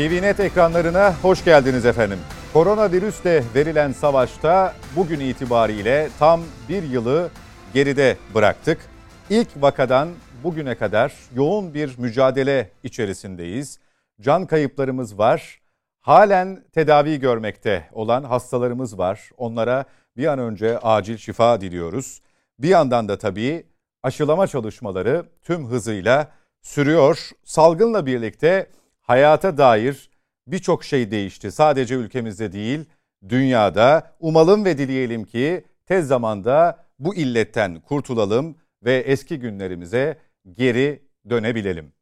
TVNet ekranlarına hoş geldiniz efendim. Koronavirüsle verilen savaşta bugün itibariyle tam bir yılı geride bıraktık. İlk vakadan bugüne kadar yoğun bir mücadele içerisindeyiz. Can kayıplarımız var. Halen tedavi görmekte olan hastalarımız var. Onlara bir an önce acil şifa diliyoruz. Bir yandan da tabii aşılama çalışmaları tüm hızıyla sürüyor. Salgınla birlikte hayata dair birçok şey değişti. Sadece ülkemizde değil, dünyada. Umalım ve dileyelim ki tez zamanda bu illetten kurtulalım ve eski günlerimize geri dönebilelim.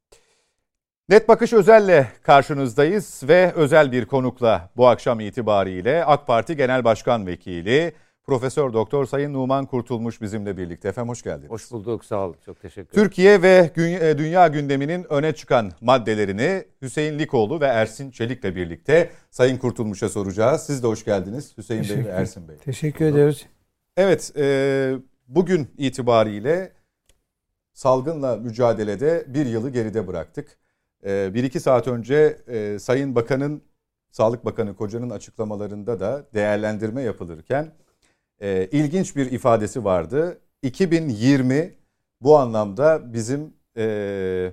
Net Bakış Özel'le karşınızdayız ve özel bir konukla bu akşam itibariyle AK Parti Genel Başkan Vekili Profesör Doktor Sayın Numan Kurtulmuş bizimle birlikte. Efendim hoş geldiniz. Hoş bulduk sağ olun çok teşekkür ederim. Türkiye ve e, dünya gündeminin öne çıkan maddelerini Hüseyin Likoğlu ve Ersin Çelik'le birlikte Sayın Kurtulmuş'a soracağız. Siz de hoş geldiniz Hüseyin Bey ve Ersin Bey. Teşekkür ediyoruz. Evet e, bugün itibariyle salgınla mücadelede bir yılı geride bıraktık. E, bir iki saat önce e, Sayın Bakan'ın, Sağlık Bakanı Koca'nın açıklamalarında da değerlendirme yapılırken e, ilginç bir ifadesi vardı. 2020 bu anlamda bizim e,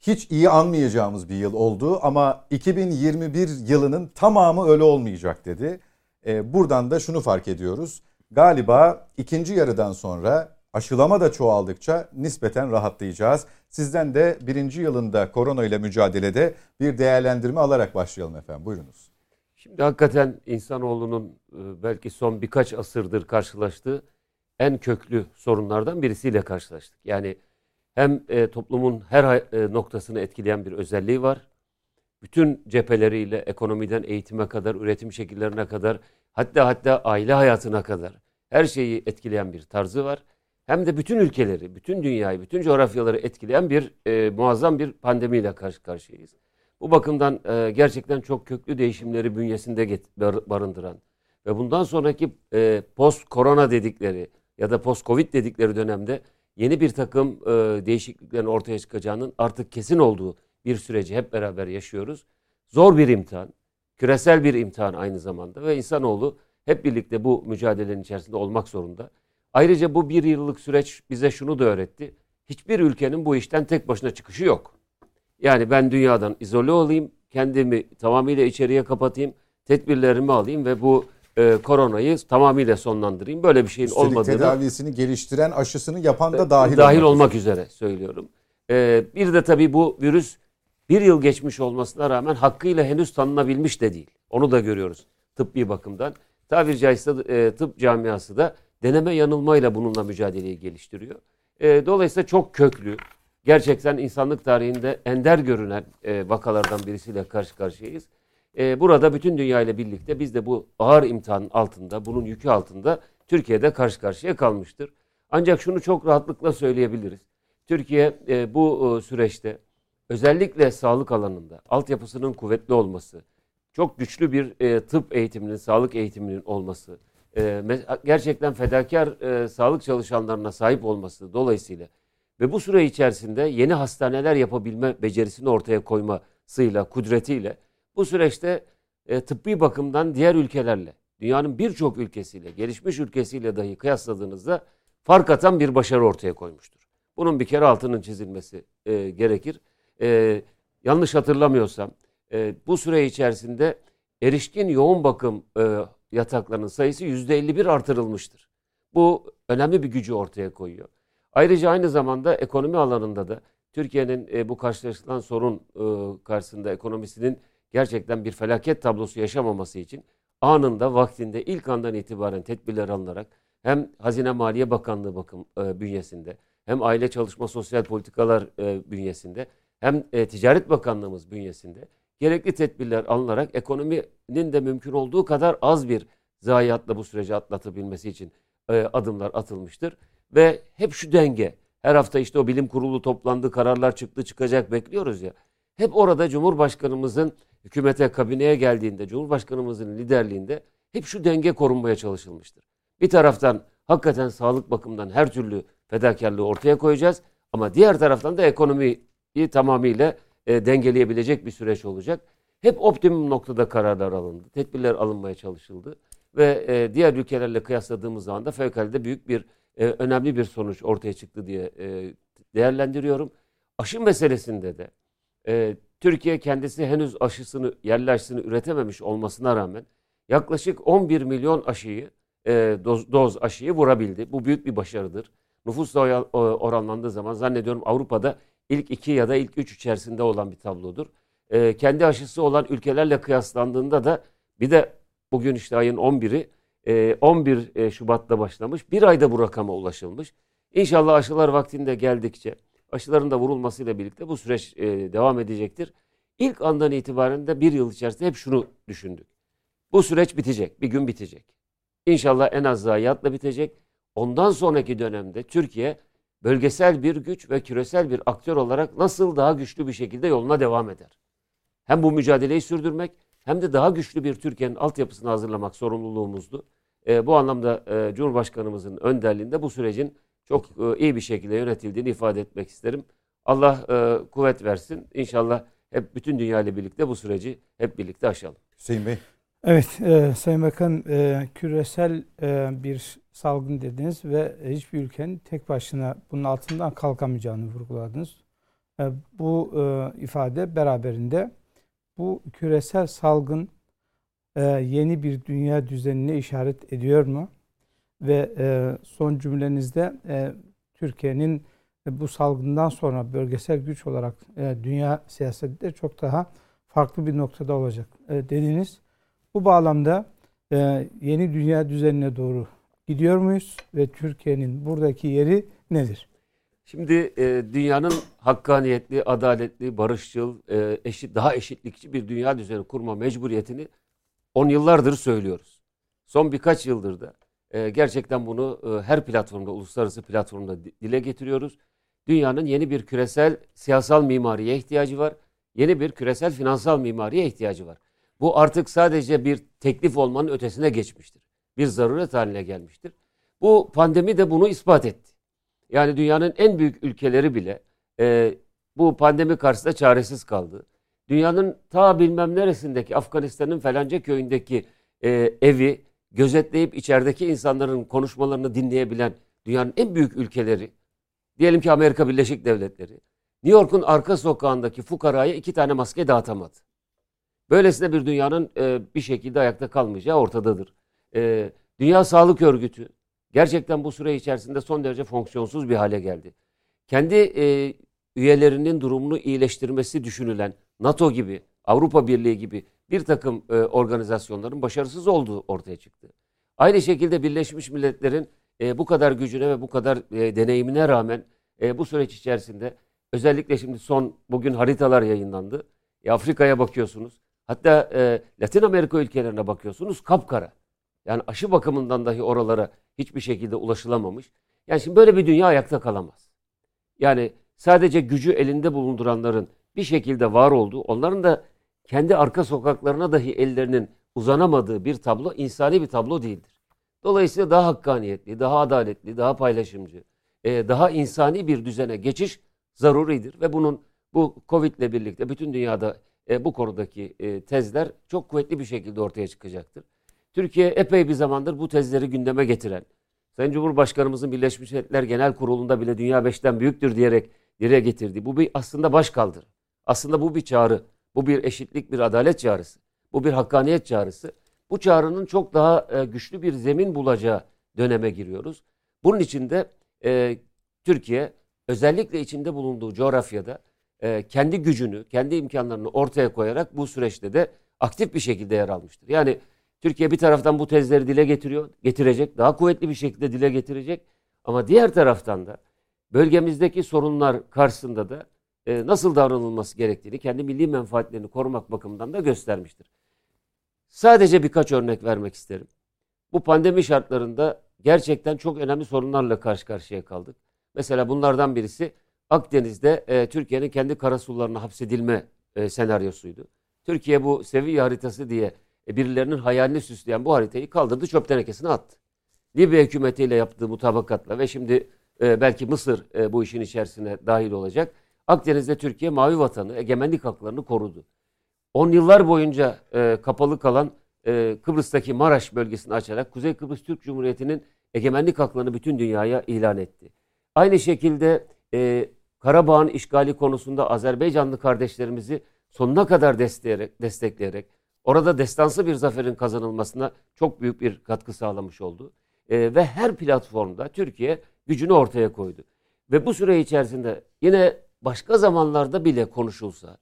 hiç iyi anmayacağımız bir yıl oldu ama 2021 yılının tamamı öyle olmayacak dedi. E, buradan da şunu fark ediyoruz. Galiba ikinci yarıdan sonra aşılama da çoğaldıkça nispeten rahatlayacağız. Sizden de birinci yılında korona ile mücadelede bir değerlendirme alarak başlayalım efendim. Buyurunuz. Şimdi hakikaten insanoğlunun e, belki son birkaç asırdır karşılaştığı en köklü sorunlardan birisiyle karşılaştık. Yani hem e, toplumun her e, noktasını etkileyen bir özelliği var. Bütün cepheleriyle ekonomiden eğitime kadar, üretim şekillerine kadar, hatta hatta aile hayatına kadar her şeyi etkileyen bir tarzı var. Hem de bütün ülkeleri, bütün dünyayı, bütün coğrafyaları etkileyen bir e, muazzam bir pandemiyle karşı karşıyayız. Bu bakımdan e, gerçekten çok köklü değişimleri bünyesinde get, barındıran ve bundan sonraki e, post korona dedikleri ya da post covid dedikleri dönemde yeni bir takım e, değişikliklerin ortaya çıkacağının artık kesin olduğu bir süreci hep beraber yaşıyoruz. Zor bir imtihan, küresel bir imtihan aynı zamanda ve insanoğlu hep birlikte bu mücadelenin içerisinde olmak zorunda. Ayrıca bu bir yıllık süreç bize şunu da öğretti. Hiçbir ülkenin bu işten tek başına çıkışı yok. Yani ben dünyadan izole olayım, kendimi tamamıyla içeriye kapatayım, tedbirlerimi alayım ve bu e, koronayı tamamıyla sonlandırayım. Böyle bir şeyin Üstelik olmadığını... tedavisini geliştiren, aşısını yapan da dahil, dahil olmak, olmak üzere söylüyorum. E, bir de tabii bu virüs bir yıl geçmiş olmasına rağmen hakkıyla henüz tanınabilmiş de değil. Onu da görüyoruz tıbbi bakımdan. Tabiri caizse e, tıp camiası da deneme yanılmayla bununla mücadeleyi geliştiriyor. E, dolayısıyla çok köklü, gerçekten insanlık tarihinde ender görünen e, vakalardan birisiyle karşı karşıyayız. E, burada bütün dünya ile birlikte biz de bu ağır imtihanın altında, bunun yükü altında Türkiye'de karşı karşıya kalmıştır. Ancak şunu çok rahatlıkla söyleyebiliriz. Türkiye e, bu e, süreçte özellikle sağlık alanında altyapısının kuvvetli olması, çok güçlü bir e, tıp eğitiminin, sağlık eğitiminin olması, e, gerçekten fedakar e, sağlık çalışanlarına sahip olması dolayısıyla ve bu süre içerisinde yeni hastaneler yapabilme becerisini ortaya koymasıyla, kudretiyle bu süreçte e, tıbbi bakımdan diğer ülkelerle, dünyanın birçok ülkesiyle, gelişmiş ülkesiyle dahi kıyasladığınızda fark atan bir başarı ortaya koymuştur. Bunun bir kere altının çizilmesi e, gerekir. E, yanlış hatırlamıyorsam e, bu süre içerisinde erişkin yoğun bakım e, yataklarının sayısı %51 artırılmıştır. Bu önemli bir gücü ortaya koyuyor. Ayrıca aynı zamanda ekonomi alanında da Türkiye'nin e, bu karşılaşılan sorun e, karşısında ekonomisinin gerçekten bir felaket tablosu yaşamaması için anında vaktinde ilk andan itibaren tedbirler alınarak hem Hazine Maliye Bakanlığı bakım e, bünyesinde hem Aile Çalışma Sosyal Politikalar e, bünyesinde hem e, Ticaret Bakanlığımız bünyesinde gerekli tedbirler alınarak ekonominin de mümkün olduğu kadar az bir zayiatla bu süreci atlatabilmesi için e, adımlar atılmıştır. Ve hep şu denge. Her hafta işte o bilim kurulu toplandı, kararlar çıktı, çıkacak bekliyoruz ya. Hep orada Cumhurbaşkanımızın hükümete, kabineye geldiğinde, Cumhurbaşkanımızın liderliğinde hep şu denge korunmaya çalışılmıştır. Bir taraftan hakikaten sağlık bakımından her türlü fedakarlığı ortaya koyacağız. Ama diğer taraftan da ekonomiyi tamamıyla e, dengeleyebilecek bir süreç olacak. hep optimum noktada kararlar alındı. Tedbirler alınmaya çalışıldı. Ve e, diğer ülkelerle kıyasladığımız zaman da fevkalade büyük bir, e, önemli bir sonuç ortaya çıktı diye e, değerlendiriyorum. Aşı meselesinde de e, Türkiye kendisi henüz aşısını, yerli üretememiş olmasına rağmen yaklaşık 11 milyon aşıyı, e, doz, doz aşıyı vurabildi. Bu büyük bir başarıdır. Nüfusla oranlandığı zaman zannediyorum Avrupa'da ilk iki ya da ilk üç içerisinde olan bir tablodur. E, kendi aşısı olan ülkelerle kıyaslandığında da bir de bugün işte ayın 11'i e, 11 e, Şubat'ta başlamış. Bir ayda bu rakama ulaşılmış. İnşallah aşılar vaktinde geldikçe aşıların da vurulmasıyla birlikte bu süreç e, devam edecektir. İlk andan itibaren de bir yıl içerisinde hep şunu düşündük. Bu süreç bitecek, bir gün bitecek. İnşallah en az zayiatla bitecek. Ondan sonraki dönemde Türkiye bölgesel bir güç ve küresel bir aktör olarak nasıl daha güçlü bir şekilde yoluna devam eder. Hem bu mücadeleyi sürdürmek hem de daha güçlü bir Türkiye'nin altyapısını hazırlamak sorumluluğumuzdu. E, bu anlamda e, Cumhurbaşkanımızın önderliğinde bu sürecin çok e, iyi bir şekilde yönetildiğini ifade etmek isterim. Allah e, kuvvet versin. İnşallah hep bütün dünya ile birlikte bu süreci hep birlikte aşalım. Hüseyin Bey. Evet e, Sayın Bakan e, küresel e, bir salgın dediniz ve hiçbir ülkenin tek başına bunun altından kalkamayacağını vurguladınız. E, bu e, ifade beraberinde bu küresel salgın e, yeni bir dünya düzenine işaret ediyor mu? Ve e, son cümlenizde e, Türkiye'nin e, bu salgından sonra bölgesel güç olarak e, dünya siyasetinde çok daha farklı bir noktada olacak e, dediniz. Bu bağlamda e, yeni dünya düzenine doğru gidiyor muyuz ve Türkiye'nin buradaki yeri nedir? Şimdi e, dünyanın hakkaniyetli, adaletli, barışçıl, e, eşit, daha eşitlikçi bir dünya düzeni kurma mecburiyetini on yıllardır söylüyoruz. Son birkaç yıldır da e, gerçekten bunu e, her platformda, uluslararası platformda dile getiriyoruz. Dünyanın yeni bir küresel siyasal mimariye ihtiyacı var. Yeni bir küresel finansal mimariye ihtiyacı var. Bu artık sadece bir teklif olmanın ötesine geçmiştir. Bir zaruret haline gelmiştir. Bu pandemi de bunu ispat etti. Yani dünyanın en büyük ülkeleri bile e, bu pandemi karşısında çaresiz kaldı. Dünyanın ta bilmem neresindeki Afganistan'ın falanca köyündeki e, evi gözetleyip içerideki insanların konuşmalarını dinleyebilen dünyanın en büyük ülkeleri, diyelim ki Amerika Birleşik Devletleri, New York'un arka sokağındaki fukaraya iki tane maske dağıtamadı. Böylesine bir dünyanın e, bir şekilde ayakta kalmayacağı ortadadır. E, Dünya Sağlık Örgütü gerçekten bu süre içerisinde son derece fonksiyonsuz bir hale geldi. Kendi e, üyelerinin durumunu iyileştirmesi düşünülen NATO gibi, Avrupa Birliği gibi bir takım e, organizasyonların başarısız olduğu ortaya çıktı. Aynı şekilde Birleşmiş Milletler'in e, bu kadar gücüne ve bu kadar e, deneyimine rağmen e, bu süreç içerisinde özellikle şimdi son bugün haritalar yayınlandı. E, Afrika'ya bakıyorsunuz. Hatta e, Latin Amerika ülkelerine bakıyorsunuz kapkara. Yani aşı bakımından dahi oralara hiçbir şekilde ulaşılamamış. Yani şimdi böyle bir dünya ayakta kalamaz. Yani sadece gücü elinde bulunduranların bir şekilde var olduğu, onların da kendi arka sokaklarına dahi ellerinin uzanamadığı bir tablo insani bir tablo değildir. Dolayısıyla daha hakkaniyetli, daha adaletli, daha paylaşımcı, e, daha insani bir düzene geçiş zaruridir ve bunun bu Covid ile birlikte bütün dünyada e, bu konudaki e, tezler çok kuvvetli bir şekilde ortaya çıkacaktır. Türkiye epey bir zamandır bu tezleri gündeme getiren, Sayın Cumhurbaşkanımızın Birleşmiş Milletler Genel Kurulu'nda bile dünya beşten büyüktür diyerek dile getirdi. Bu bir aslında başkaldır. Aslında bu bir çağrı. Bu bir eşitlik, bir adalet çağrısı. Bu bir hakkaniyet çağrısı. Bu çağrının çok daha e, güçlü bir zemin bulacağı döneme giriyoruz. Bunun için de e, Türkiye özellikle içinde bulunduğu coğrafyada e, kendi gücünü, kendi imkanlarını ortaya koyarak bu süreçte de aktif bir şekilde yer almıştır. Yani Türkiye bir taraftan bu tezleri dile getiriyor, getirecek, daha kuvvetli bir şekilde dile getirecek. Ama diğer taraftan da bölgemizdeki sorunlar karşısında da e, nasıl davranılması gerektiğini, kendi milli menfaatlerini korumak bakımından da göstermiştir. Sadece birkaç örnek vermek isterim. Bu pandemi şartlarında gerçekten çok önemli sorunlarla karşı karşıya kaldık. Mesela bunlardan birisi Akdeniz'de e, Türkiye'nin kendi karasularına hapsedilme e, senaryosuydu. Türkiye bu seviye haritası diye e, birilerinin hayalini süsleyen bu haritayı kaldırdı çöp tenekesine attı. Libya hükümetiyle yaptığı mutabakatla ve şimdi e, belki Mısır e, bu işin içerisine dahil olacak. Akdeniz'de Türkiye mavi vatanı, egemenlik haklarını korudu. on yıllar boyunca kapalı kalan Kıbrıs'taki Maraş bölgesini açarak Kuzey Kıbrıs Türk Cumhuriyeti'nin egemenlik haklarını bütün dünyaya ilan etti. Aynı şekilde Karabağ'ın işgali konusunda Azerbaycanlı kardeşlerimizi sonuna kadar destekleyerek, destekleyerek orada destansı bir zaferin kazanılmasına çok büyük bir katkı sağlamış oldu. E, ve her platformda Türkiye gücünü ortaya koydu. Ve bu süre içerisinde yine başka zamanlarda bile konuşulsa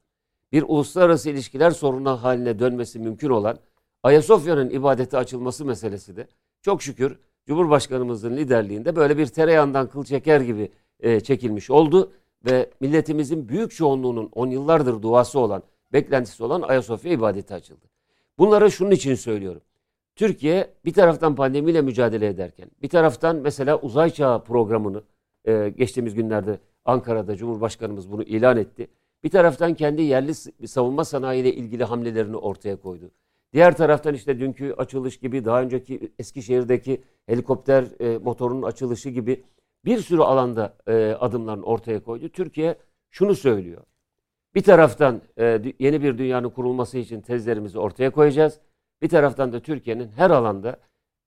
bir uluslararası ilişkiler sorunu haline dönmesi mümkün olan Ayasofya'nın ibadete açılması meselesi de çok şükür Cumhurbaşkanımızın liderliğinde böyle bir tereyağından kıl çeker gibi e, çekilmiş oldu ve milletimizin büyük çoğunluğunun on yıllardır duası olan, beklentisi olan Ayasofya ibadeti açıldı. Bunları şunun için söylüyorum. Türkiye bir taraftan pandemiyle mücadele ederken, bir taraftan mesela uzay çağı programını e, geçtiğimiz günlerde Ankara'da Cumhurbaşkanımız bunu ilan etti. Bir taraftan kendi yerli savunma sanayi ile ilgili hamlelerini ortaya koydu. Diğer taraftan işte dünkü açılış gibi, daha önceki Eskişehir'deki helikopter e, motorunun açılışı gibi bir sürü alanda e, adımlarını ortaya koydu. Türkiye şunu söylüyor. Bir taraftan e, yeni bir dünyanın kurulması için tezlerimizi ortaya koyacağız. Bir taraftan da Türkiye'nin her alanda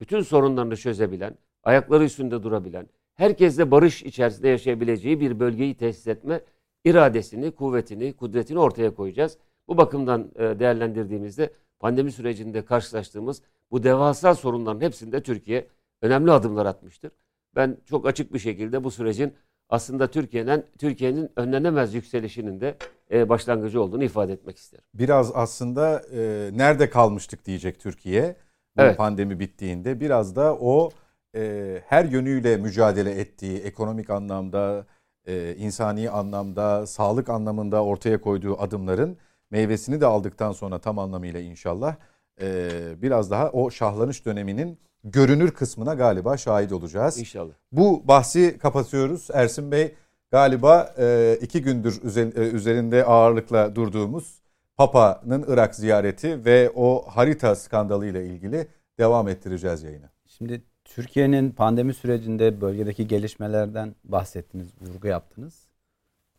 bütün sorunlarını çözebilen, ayakları üstünde durabilen, herkesle barış içerisinde yaşayabileceği bir bölgeyi tesis etme iradesini, kuvvetini, kudretini ortaya koyacağız. Bu bakımdan e, değerlendirdiğimizde pandemi sürecinde karşılaştığımız bu devasa sorunların hepsinde Türkiye önemli adımlar atmıştır. Ben çok açık bir şekilde bu sürecin aslında Türkiye'nin Türkiye'nin önlenemez yükselişinin de e, başlangıcı olduğunu ifade etmek isterim. Biraz aslında e, nerede kalmıştık diyecek Türkiye bu evet. pandemi bittiğinde. Biraz da o e, her yönüyle mücadele ettiği ekonomik anlamda, e, insani anlamda, sağlık anlamında ortaya koyduğu adımların meyvesini de aldıktan sonra tam anlamıyla inşallah e, biraz daha o şahlanış döneminin görünür kısmına galiba şahit olacağız. İnşallah. Bu bahsi kapatıyoruz. Ersin Bey galiba e, iki gündür e, üzerinde ağırlıkla durduğumuz Papa'nın Irak ziyareti ve o harita skandalı ile ilgili devam ettireceğiz yayını. Şimdi Türkiye'nin pandemi sürecinde bölgedeki gelişmelerden bahsettiniz, vurgu yaptınız.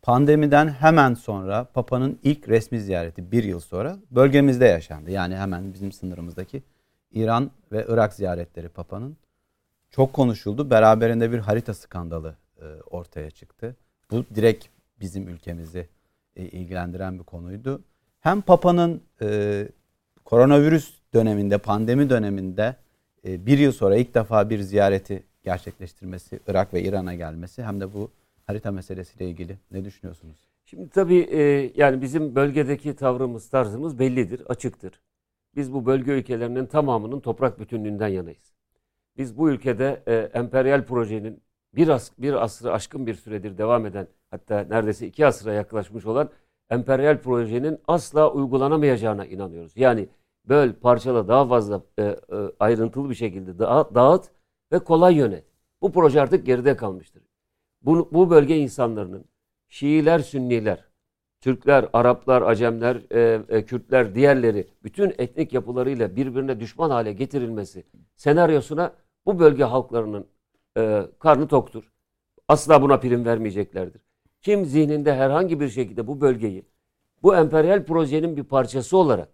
Pandemiden hemen sonra Papa'nın ilk resmi ziyareti bir yıl sonra bölgemizde yaşandı. Yani hemen bizim sınırımızdaki İran ve Irak ziyaretleri Papa'nın çok konuşuldu. Beraberinde bir harita skandalı e, ortaya çıktı. Bu direkt bizim ülkemizi e, ilgilendiren bir konuydu. Hem Papa'nın e, koronavirüs döneminde, pandemi döneminde e, bir yıl sonra ilk defa bir ziyareti gerçekleştirmesi, Irak ve İran'a gelmesi hem de bu harita meselesiyle ilgili ne düşünüyorsunuz? Şimdi tabii e, yani bizim bölgedeki tavrımız, tarzımız bellidir, açıktır. Biz bu bölge ülkelerinin tamamının toprak bütünlüğünden yanayız. Biz bu ülkede e, emperyal projenin bir, as, bir asrı aşkın bir süredir devam eden hatta neredeyse iki asıra yaklaşmış olan emperyal projenin asla uygulanamayacağına inanıyoruz. Yani böl, parçala, daha fazla e, e, ayrıntılı bir şekilde dağıt, dağıt ve kolay yönet. Bu proje artık geride kalmıştır. Bu, bu bölge insanların Şiiler, Sünniler, Türkler, Araplar, Acemler, e, e, Kürtler, diğerleri bütün etnik yapılarıyla birbirine düşman hale getirilmesi senaryosuna bu bölge halklarının e, karnı toktur. Asla buna prim vermeyeceklerdir. Kim zihninde herhangi bir şekilde bu bölgeyi bu emperyal projenin bir parçası olarak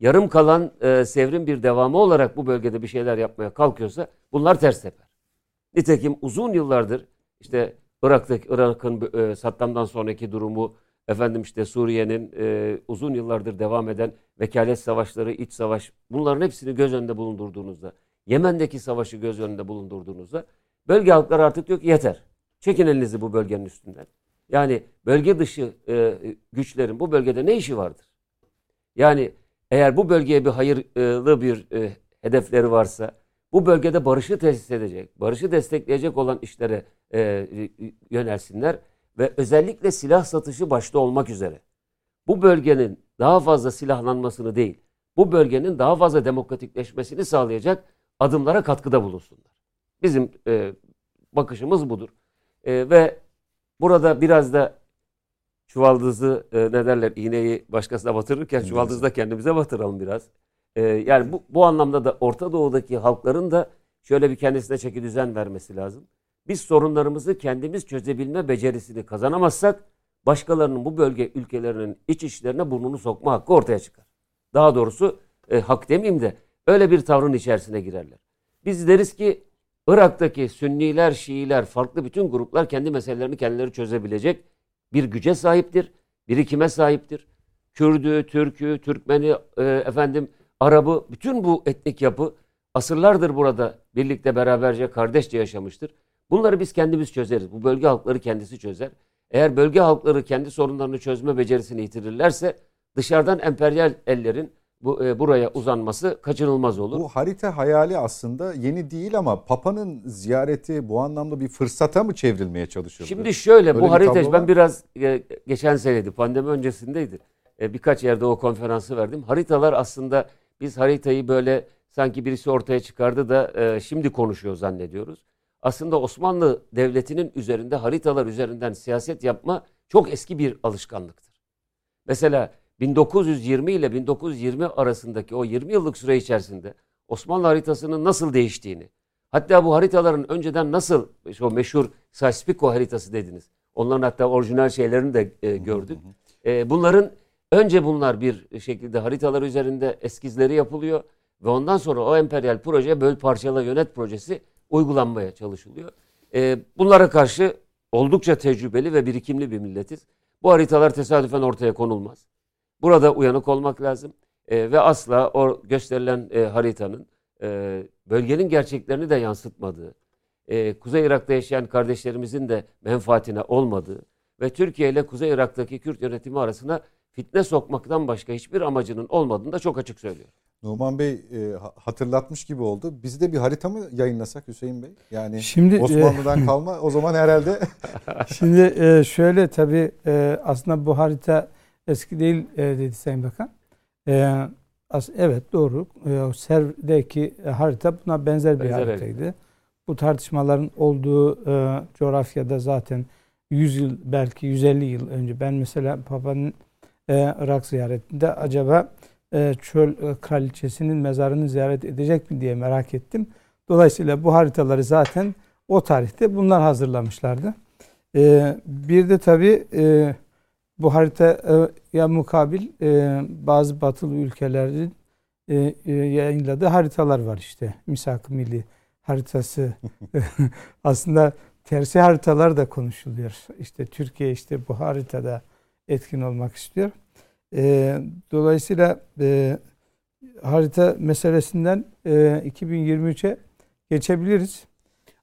yarım kalan e, sevrin bir devamı olarak bu bölgede bir şeyler yapmaya kalkıyorsa bunlar ters teper. Nitekim uzun yıllardır işte Irak'taki Irak'ın e, Saddam'dan sonraki durumu efendim işte Suriye'nin e, uzun yıllardır devam eden vekalet savaşları, iç savaş bunların hepsini göz önünde bulundurduğunuzda, Yemen'deki savaşı göz önünde bulundurduğunuzda bölge halkları artık diyor ki yeter. Çekin elinizi bu bölgenin üstünden. Yani bölge dışı e, güçlerin bu bölgede ne işi vardır? Yani eğer bu bölgeye bir hayırlı bir e, hedefleri varsa bu bölgede barışı tesis edecek, barışı destekleyecek olan işlere e, yönelsinler ve özellikle silah satışı başta olmak üzere bu bölgenin daha fazla silahlanmasını değil, bu bölgenin daha fazla demokratikleşmesini sağlayacak adımlara katkıda bulunsunlar. Bizim e, bakışımız budur. E, ve burada biraz da çuvaldızı e, ne derler iğneyi başkasına batırırken çuvaldızı da kendimize batıralım biraz. E, yani bu, bu anlamda da Orta Doğu'daki halkların da şöyle bir kendisine çeki düzen vermesi lazım. Biz sorunlarımızı kendimiz çözebilme becerisini kazanamazsak başkalarının bu bölge ülkelerinin iç işlerine burnunu sokma hakkı ortaya çıkar. Daha doğrusu e, hak demeyeyim de öyle bir tavrın içerisine girerler. Biz deriz ki Irak'taki Sünniler, Şiiler, farklı bütün gruplar kendi meselelerini kendileri çözebilecek bir güce sahiptir, birikime sahiptir. Kürdü, Türk'ü, Türkmeni, e, efendim Arabı, bütün bu etnik yapı asırlardır burada birlikte beraberce kardeşçe yaşamıştır. Bunları biz kendimiz çözeriz. Bu bölge halkları kendisi çözer. Eğer bölge halkları kendi sorunlarını çözme becerisini yitirirlerse dışarıdan emperyal ellerin bu e, buraya uzanması kaçınılmaz olur. Bu harita hayali aslında yeni değil ama Papa'nın ziyareti bu anlamda bir fırsata mı çevrilmeye çalışıldı? Şimdi şöyle Öyle bu harita ben biraz e, geçen seneydi pandemi öncesindeydi. E, birkaç yerde o konferansı verdim. Haritalar aslında biz haritayı böyle sanki birisi ortaya çıkardı da e, şimdi konuşuyor zannediyoruz. Aslında Osmanlı Devleti'nin üzerinde haritalar üzerinden siyaset yapma çok eski bir alışkanlıktır. Mesela 1920 ile 1920 arasındaki o 20 yıllık süre içerisinde Osmanlı haritasının nasıl değiştiğini, hatta bu haritaların önceden nasıl o meşhur Sykes-Picot haritası dediniz. Onların hatta orijinal şeylerini de e, gördük. E, bunların önce bunlar bir şekilde haritalar üzerinde eskizleri yapılıyor ve ondan sonra o emperyal proje böl parçala yönet projesi uygulanmaya çalışılıyor. E, bunlara karşı oldukça tecrübeli ve birikimli bir milletiz. Bu haritalar tesadüfen ortaya konulmaz. Burada uyanık olmak lazım E, ve asla o gösterilen e, haritanın e, bölgenin gerçeklerini de yansıtmadığı, e, Kuzey Irak'ta yaşayan kardeşlerimizin de menfaatine olmadığı ve Türkiye ile Kuzey Irak'taki Kürt yönetimi arasına fitne sokmaktan başka hiçbir amacının olmadığını da çok açık söylüyor. Numan Bey e, ha- hatırlatmış gibi oldu. Biz de bir harita mı yayınlasak Hüseyin Bey? Yani Şimdi e, Osmanlı'dan kalma o zaman herhalde Şimdi e, şöyle tabii e, aslında bu harita eski değil e, dedi Sayın Bakan. E, as, evet doğru. E, Serv'deki harita buna benzer bir Benzer, evet. haritaydı. Bu tartışmaların olduğu e, coğrafyada zaten 100 yıl belki 150 yıl önce ben mesela Papa'nın e, Irak ziyaretinde acaba e, çöl e, kraliçesinin mezarını ziyaret edecek mi diye merak ettim. Dolayısıyla bu haritaları zaten o tarihte bunlar hazırlamışlardı. Ee, bir de tabii e, bu haritaya mukabil e, bazı batılı ülkelerin e, e, yayınladığı haritalar var işte. Misak-ı Milli haritası. Aslında tersi haritalar da konuşuluyor. İşte Türkiye işte bu haritada etkin olmak istiyor. E, dolayısıyla e, harita meselesinden e, 2023'e geçebiliriz.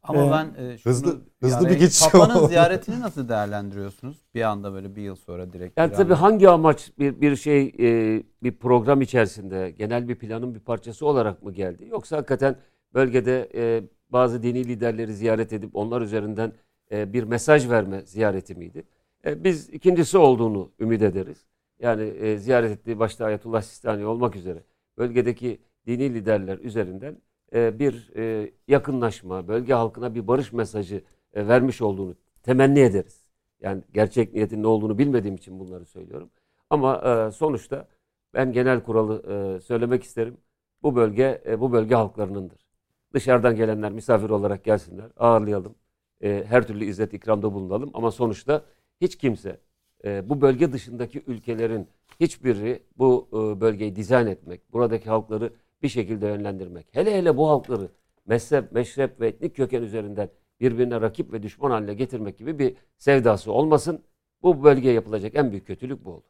Ama Ee, ben e, şunu, hızlı- hızlı yani bir geçiş Papa'nın oldu. ziyaretini nasıl değerlendiriyorsunuz? Bir anda böyle bir yıl sonra direkt. Yani tabii anda. hangi amaç bir, bir şey e, bir program içerisinde genel bir planın bir parçası olarak mı geldi? Yoksa hakikaten bölgede e, bazı dini liderleri ziyaret edip onlar üzerinden e, bir mesaj verme ziyareti miydi? E, biz ikincisi olduğunu ümit ederiz. Yani e, ziyaret ettiği başta Ayetullah Sistani olmak üzere bölgedeki dini liderler üzerinden e, bir e, yakınlaşma, bölge halkına bir barış mesajı e, vermiş olduğunu temenni ederiz. Yani gerçek niyetin ne olduğunu bilmediğim için bunları söylüyorum. Ama e, sonuçta ben genel kuralı e, söylemek isterim. Bu bölge e, bu bölge halklarınındır. Dışarıdan gelenler misafir olarak gelsinler, ağırlayalım. E, her türlü izzet ikramda bulunalım ama sonuçta hiç kimse e, bu bölge dışındaki ülkelerin hiçbiri bu e, bölgeyi dizayn etmek, buradaki halkları bir şekilde yönlendirmek. Hele hele bu halkları mezhep, meşrep ve etnik köken üzerinden birbirine rakip ve düşman haline getirmek gibi bir sevdası olmasın. Bu bölgeye yapılacak en büyük kötülük bu olur.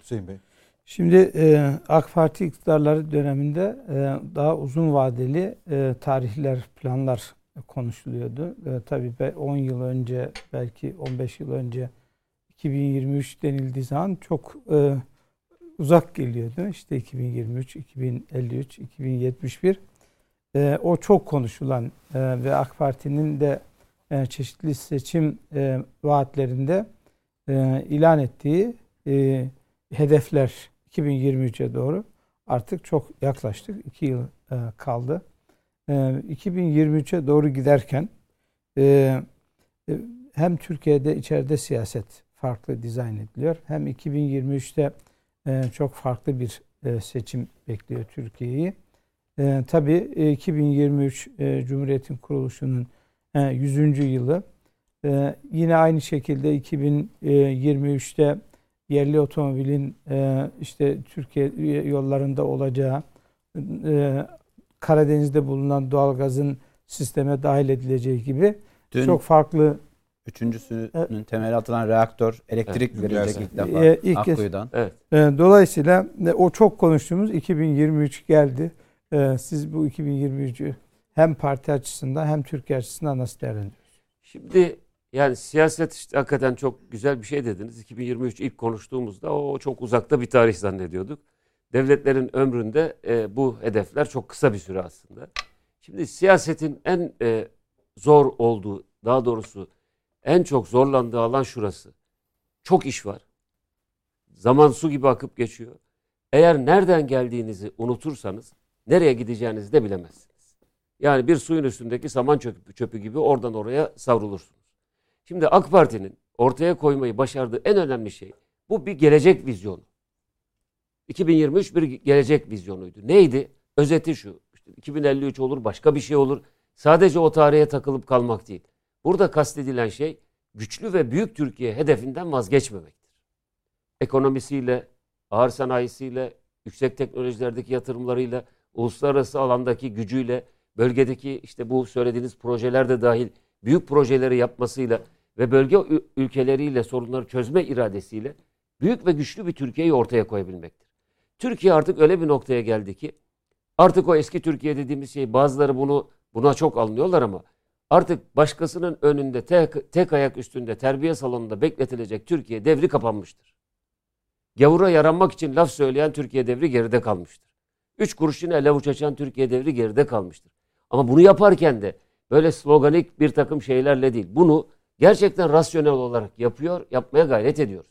Hüseyin Bey. Şimdi e, AK Parti iktidarları döneminde e, daha uzun vadeli e, tarihler, planlar konuşuluyordu. E, tabii be- 10 yıl önce, belki 15 yıl önce 2023 denildiği zaman çok e, uzak geliyordu. İşte 2023, 2053, 2071. E, o çok konuşulan e, ve AK Parti'nin de e, çeşitli seçim e, vaatlerinde e, ilan ettiği e, hedefler 2023'e doğru artık çok yaklaştık. 2 yıl e, kaldı. E, 2023'e doğru giderken e, e, hem Türkiye'de içeride siyaset farklı dizayn ediliyor. Hem 2023'te e, çok farklı bir e, seçim bekliyor Türkiye'yi. E, tabii e, 2023 e, Cumhuriyet'in kuruluşunun e, 100. yılı yine aynı şekilde 2023'te yerli otomobilin işte Türkiye yollarında olacağı, Karadeniz'de bulunan doğalgazın sisteme dahil edileceği gibi Dün çok farklı üçüncüsünün temeli atılan reaktör elektrik Evet, verilecek ilk defa Ee, ilk Akkuyu'dan. Evet. e, dolayısıyla e, o çok konuştuğumuz 2023 geldi. E, siz bu 2023'ü hem parti açısından hem Türkiye açısından nasıl değerlendiriyorsunuz? Şimdi yani siyaset işte hakikaten çok güzel bir şey dediniz. 2023 ilk konuştuğumuzda o çok uzakta bir tarih zannediyorduk. Devletlerin ömründe e, bu hedefler çok kısa bir süre aslında. Şimdi siyasetin en e, zor olduğu, daha doğrusu en çok zorlandığı alan şurası. Çok iş var. Zaman su gibi akıp geçiyor. Eğer nereden geldiğinizi unutursanız nereye gideceğinizi de bilemezsiniz. Yani bir suyun üstündeki saman çöpü, çöpü gibi oradan oraya savrulursunuz. Şimdi AK Parti'nin ortaya koymayı başardığı en önemli şey bu bir gelecek vizyonu. 2023 bir gelecek vizyonuydu. Neydi? Özeti şu. İşte 2053 olur, başka bir şey olur. Sadece o tarihe takılıp kalmak değil. Burada kastedilen şey güçlü ve büyük Türkiye hedefinden vazgeçmemektir. Ekonomisiyle, ağır sanayisiyle, yüksek teknolojilerdeki yatırımlarıyla, uluslararası alandaki gücüyle, bölgedeki işte bu söylediğiniz projeler de dahil büyük projeleri yapmasıyla ve bölge ülkeleriyle sorunları çözme iradesiyle büyük ve güçlü bir Türkiye'yi ortaya koyabilmektir. Türkiye artık öyle bir noktaya geldi ki artık o eski Türkiye dediğimiz şey bazıları bunu buna çok alınıyorlar ama artık başkasının önünde tek, tek ayak üstünde terbiye salonunda bekletilecek Türkiye devri kapanmıştır. Gavura yaranmak için laf söyleyen Türkiye devri geride kalmıştır. Üç kuruş yine lavuç açan Türkiye devri geride kalmıştır. Ama bunu yaparken de böyle sloganik bir takım şeylerle değil. Bunu gerçekten rasyonel olarak yapıyor, yapmaya gayret ediyoruz.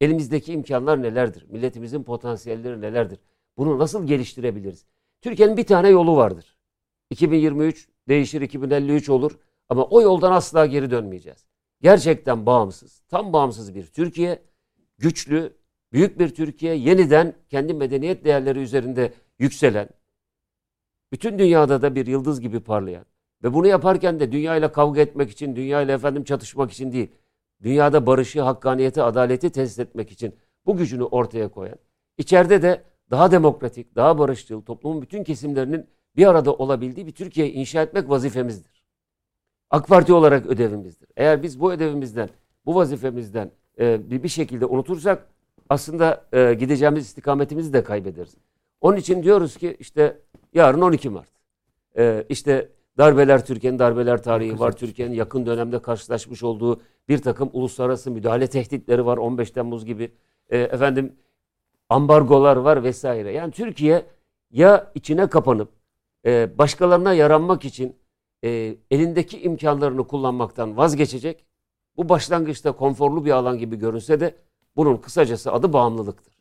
Elimizdeki imkanlar nelerdir? Milletimizin potansiyelleri nelerdir? Bunu nasıl geliştirebiliriz? Türkiye'nin bir tane yolu vardır. 2023 değişir, 2053 olur. Ama o yoldan asla geri dönmeyeceğiz. Gerçekten bağımsız, tam bağımsız bir Türkiye, güçlü, büyük bir Türkiye, yeniden kendi medeniyet değerleri üzerinde yükselen, bütün dünyada da bir yıldız gibi parlayan ve bunu yaparken de dünyayla kavga etmek için, dünyayla efendim çatışmak için değil, dünyada barışı, hakkaniyeti, adaleti tesis etmek için bu gücünü ortaya koyan, içeride de daha demokratik, daha barışçıl, toplumun bütün kesimlerinin bir arada olabildiği bir Türkiye inşa etmek vazifemizdir. AK Parti olarak ödevimizdir. Eğer biz bu ödevimizden, bu vazifemizden e, bir, bir şekilde unutursak aslında e, gideceğimiz istikametimizi de kaybederiz. Onun için diyoruz ki işte yarın 12 Mart. E, işte darbeler Türkiye'nin darbeler tarihi var. Türkiye'nin yakın dönemde karşılaşmış olduğu bir takım uluslararası müdahale tehditleri var. 15 Temmuz gibi e, efendim ambargolar var vesaire. Yani Türkiye ya içine kapanıp e, başkalarına yaranmak için e, elindeki imkanlarını kullanmaktan vazgeçecek. Bu başlangıçta konforlu bir alan gibi görünse de bunun kısacası adı bağımlılıktır.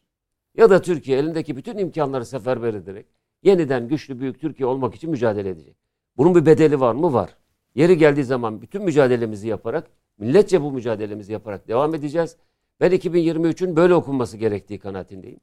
Ya da Türkiye elindeki bütün imkanları seferber ederek yeniden güçlü büyük Türkiye olmak için mücadele edecek. Bunun bir bedeli var mı? Var. Yeri geldiği zaman bütün mücadelemizi yaparak, milletçe bu mücadelemizi yaparak devam edeceğiz. Ben 2023'ün böyle okunması gerektiği kanaatindeyim.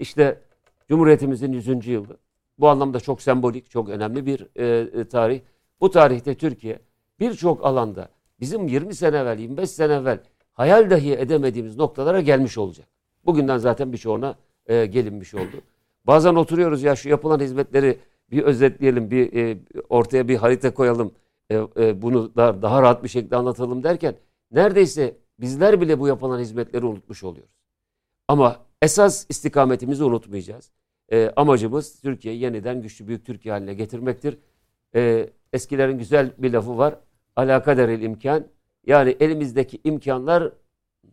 İşte Cumhuriyetimizin 100. yılı. Bu anlamda çok sembolik, çok önemli bir e, e, tarih. Bu tarihte Türkiye birçok alanda bizim 20 sene evvel, 25 sene evvel hayal dahi edemediğimiz noktalara gelmiş olacak. Bugünden zaten birçoğuna e, gelinmiş oldu. Bazen oturuyoruz ya şu yapılan hizmetleri bir özetleyelim, bir e, ortaya bir harita koyalım, e, e, bunu da, daha rahat bir şekilde anlatalım derken neredeyse bizler bile bu yapılan hizmetleri unutmuş oluyoruz. Ama esas istikametimizi unutmayacağız. E, amacımız Türkiye'yi yeniden güçlü büyük Türkiye haline getirmektir. E, eskilerin güzel bir lafı var. Alakaderil imkan. Yani elimizdeki imkanlar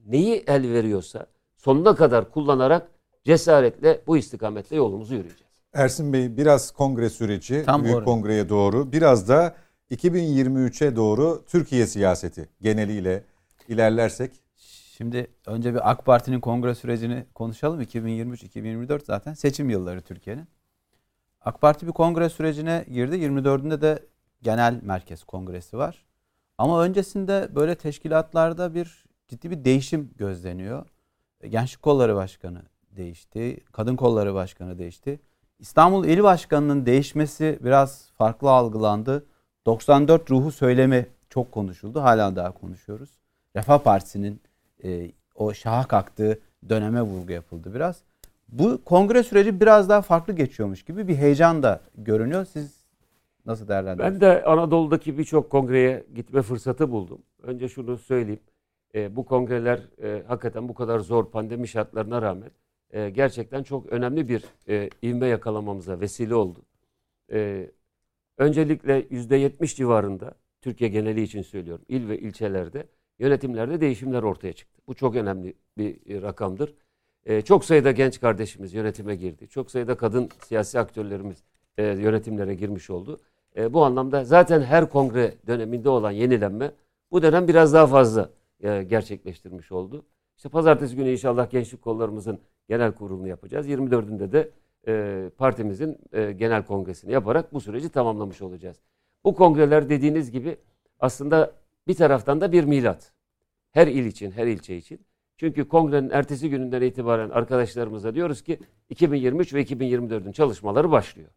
neyi el veriyorsa sonuna kadar kullanarak cesaretle bu istikametle yolumuzu yürüyeceğiz. Ersin Bey biraz kongre süreci, Tam büyük oraya. kongreye doğru, biraz da 2023'e doğru Türkiye siyaseti geneliyle ilerlersek. Şimdi önce bir AK Parti'nin kongre sürecini konuşalım. 2023-2024 zaten seçim yılları Türkiye'nin. AK Parti bir kongre sürecine girdi. 24'ünde de genel merkez kongresi var. Ama öncesinde böyle teşkilatlarda bir ciddi bir değişim gözleniyor. Gençlik Kolları Başkanı değişti. Kadın Kolları Başkanı değişti. İstanbul İl Başkanı'nın değişmesi biraz farklı algılandı. 94 ruhu söylemi çok konuşuldu. Hala daha konuşuyoruz. Refah Partisi'nin e, o şaha kalktığı döneme vurgu yapıldı biraz. Bu kongre süreci biraz daha farklı geçiyormuş gibi bir heyecan da görünüyor. Siz nasıl değerlendiriyorsunuz? Ben de Anadolu'daki birçok kongreye gitme fırsatı buldum. Önce şunu söyleyeyim. E, bu kongreler e, hakikaten bu kadar zor pandemi şartlarına rağmen e, gerçekten çok önemli bir e, ivme yakalamamıza vesile oldu. E, öncelikle %70 civarında Türkiye geneli için söylüyorum il ve ilçelerde yönetimlerde değişimler ortaya çıktı. Bu çok önemli bir e, rakamdır. E, çok sayıda genç kardeşimiz yönetime girdi. Çok sayıda kadın siyasi aktörlerimiz e, yönetimlere girmiş oldu. E, bu anlamda zaten her kongre döneminde olan yenilenme bu dönem biraz daha fazla e, gerçekleştirmiş oldu. İşte pazartesi günü inşallah gençlik kollarımızın genel kurulunu yapacağız. 24'ünde de e, partimizin e, genel kongresini yaparak bu süreci tamamlamış olacağız. Bu kongreler dediğiniz gibi aslında bir taraftan da bir milat. Her il için, her ilçe için. Çünkü kongrenin ertesi gününden itibaren arkadaşlarımıza diyoruz ki 2023 ve 2024'ün çalışmaları başlıyor.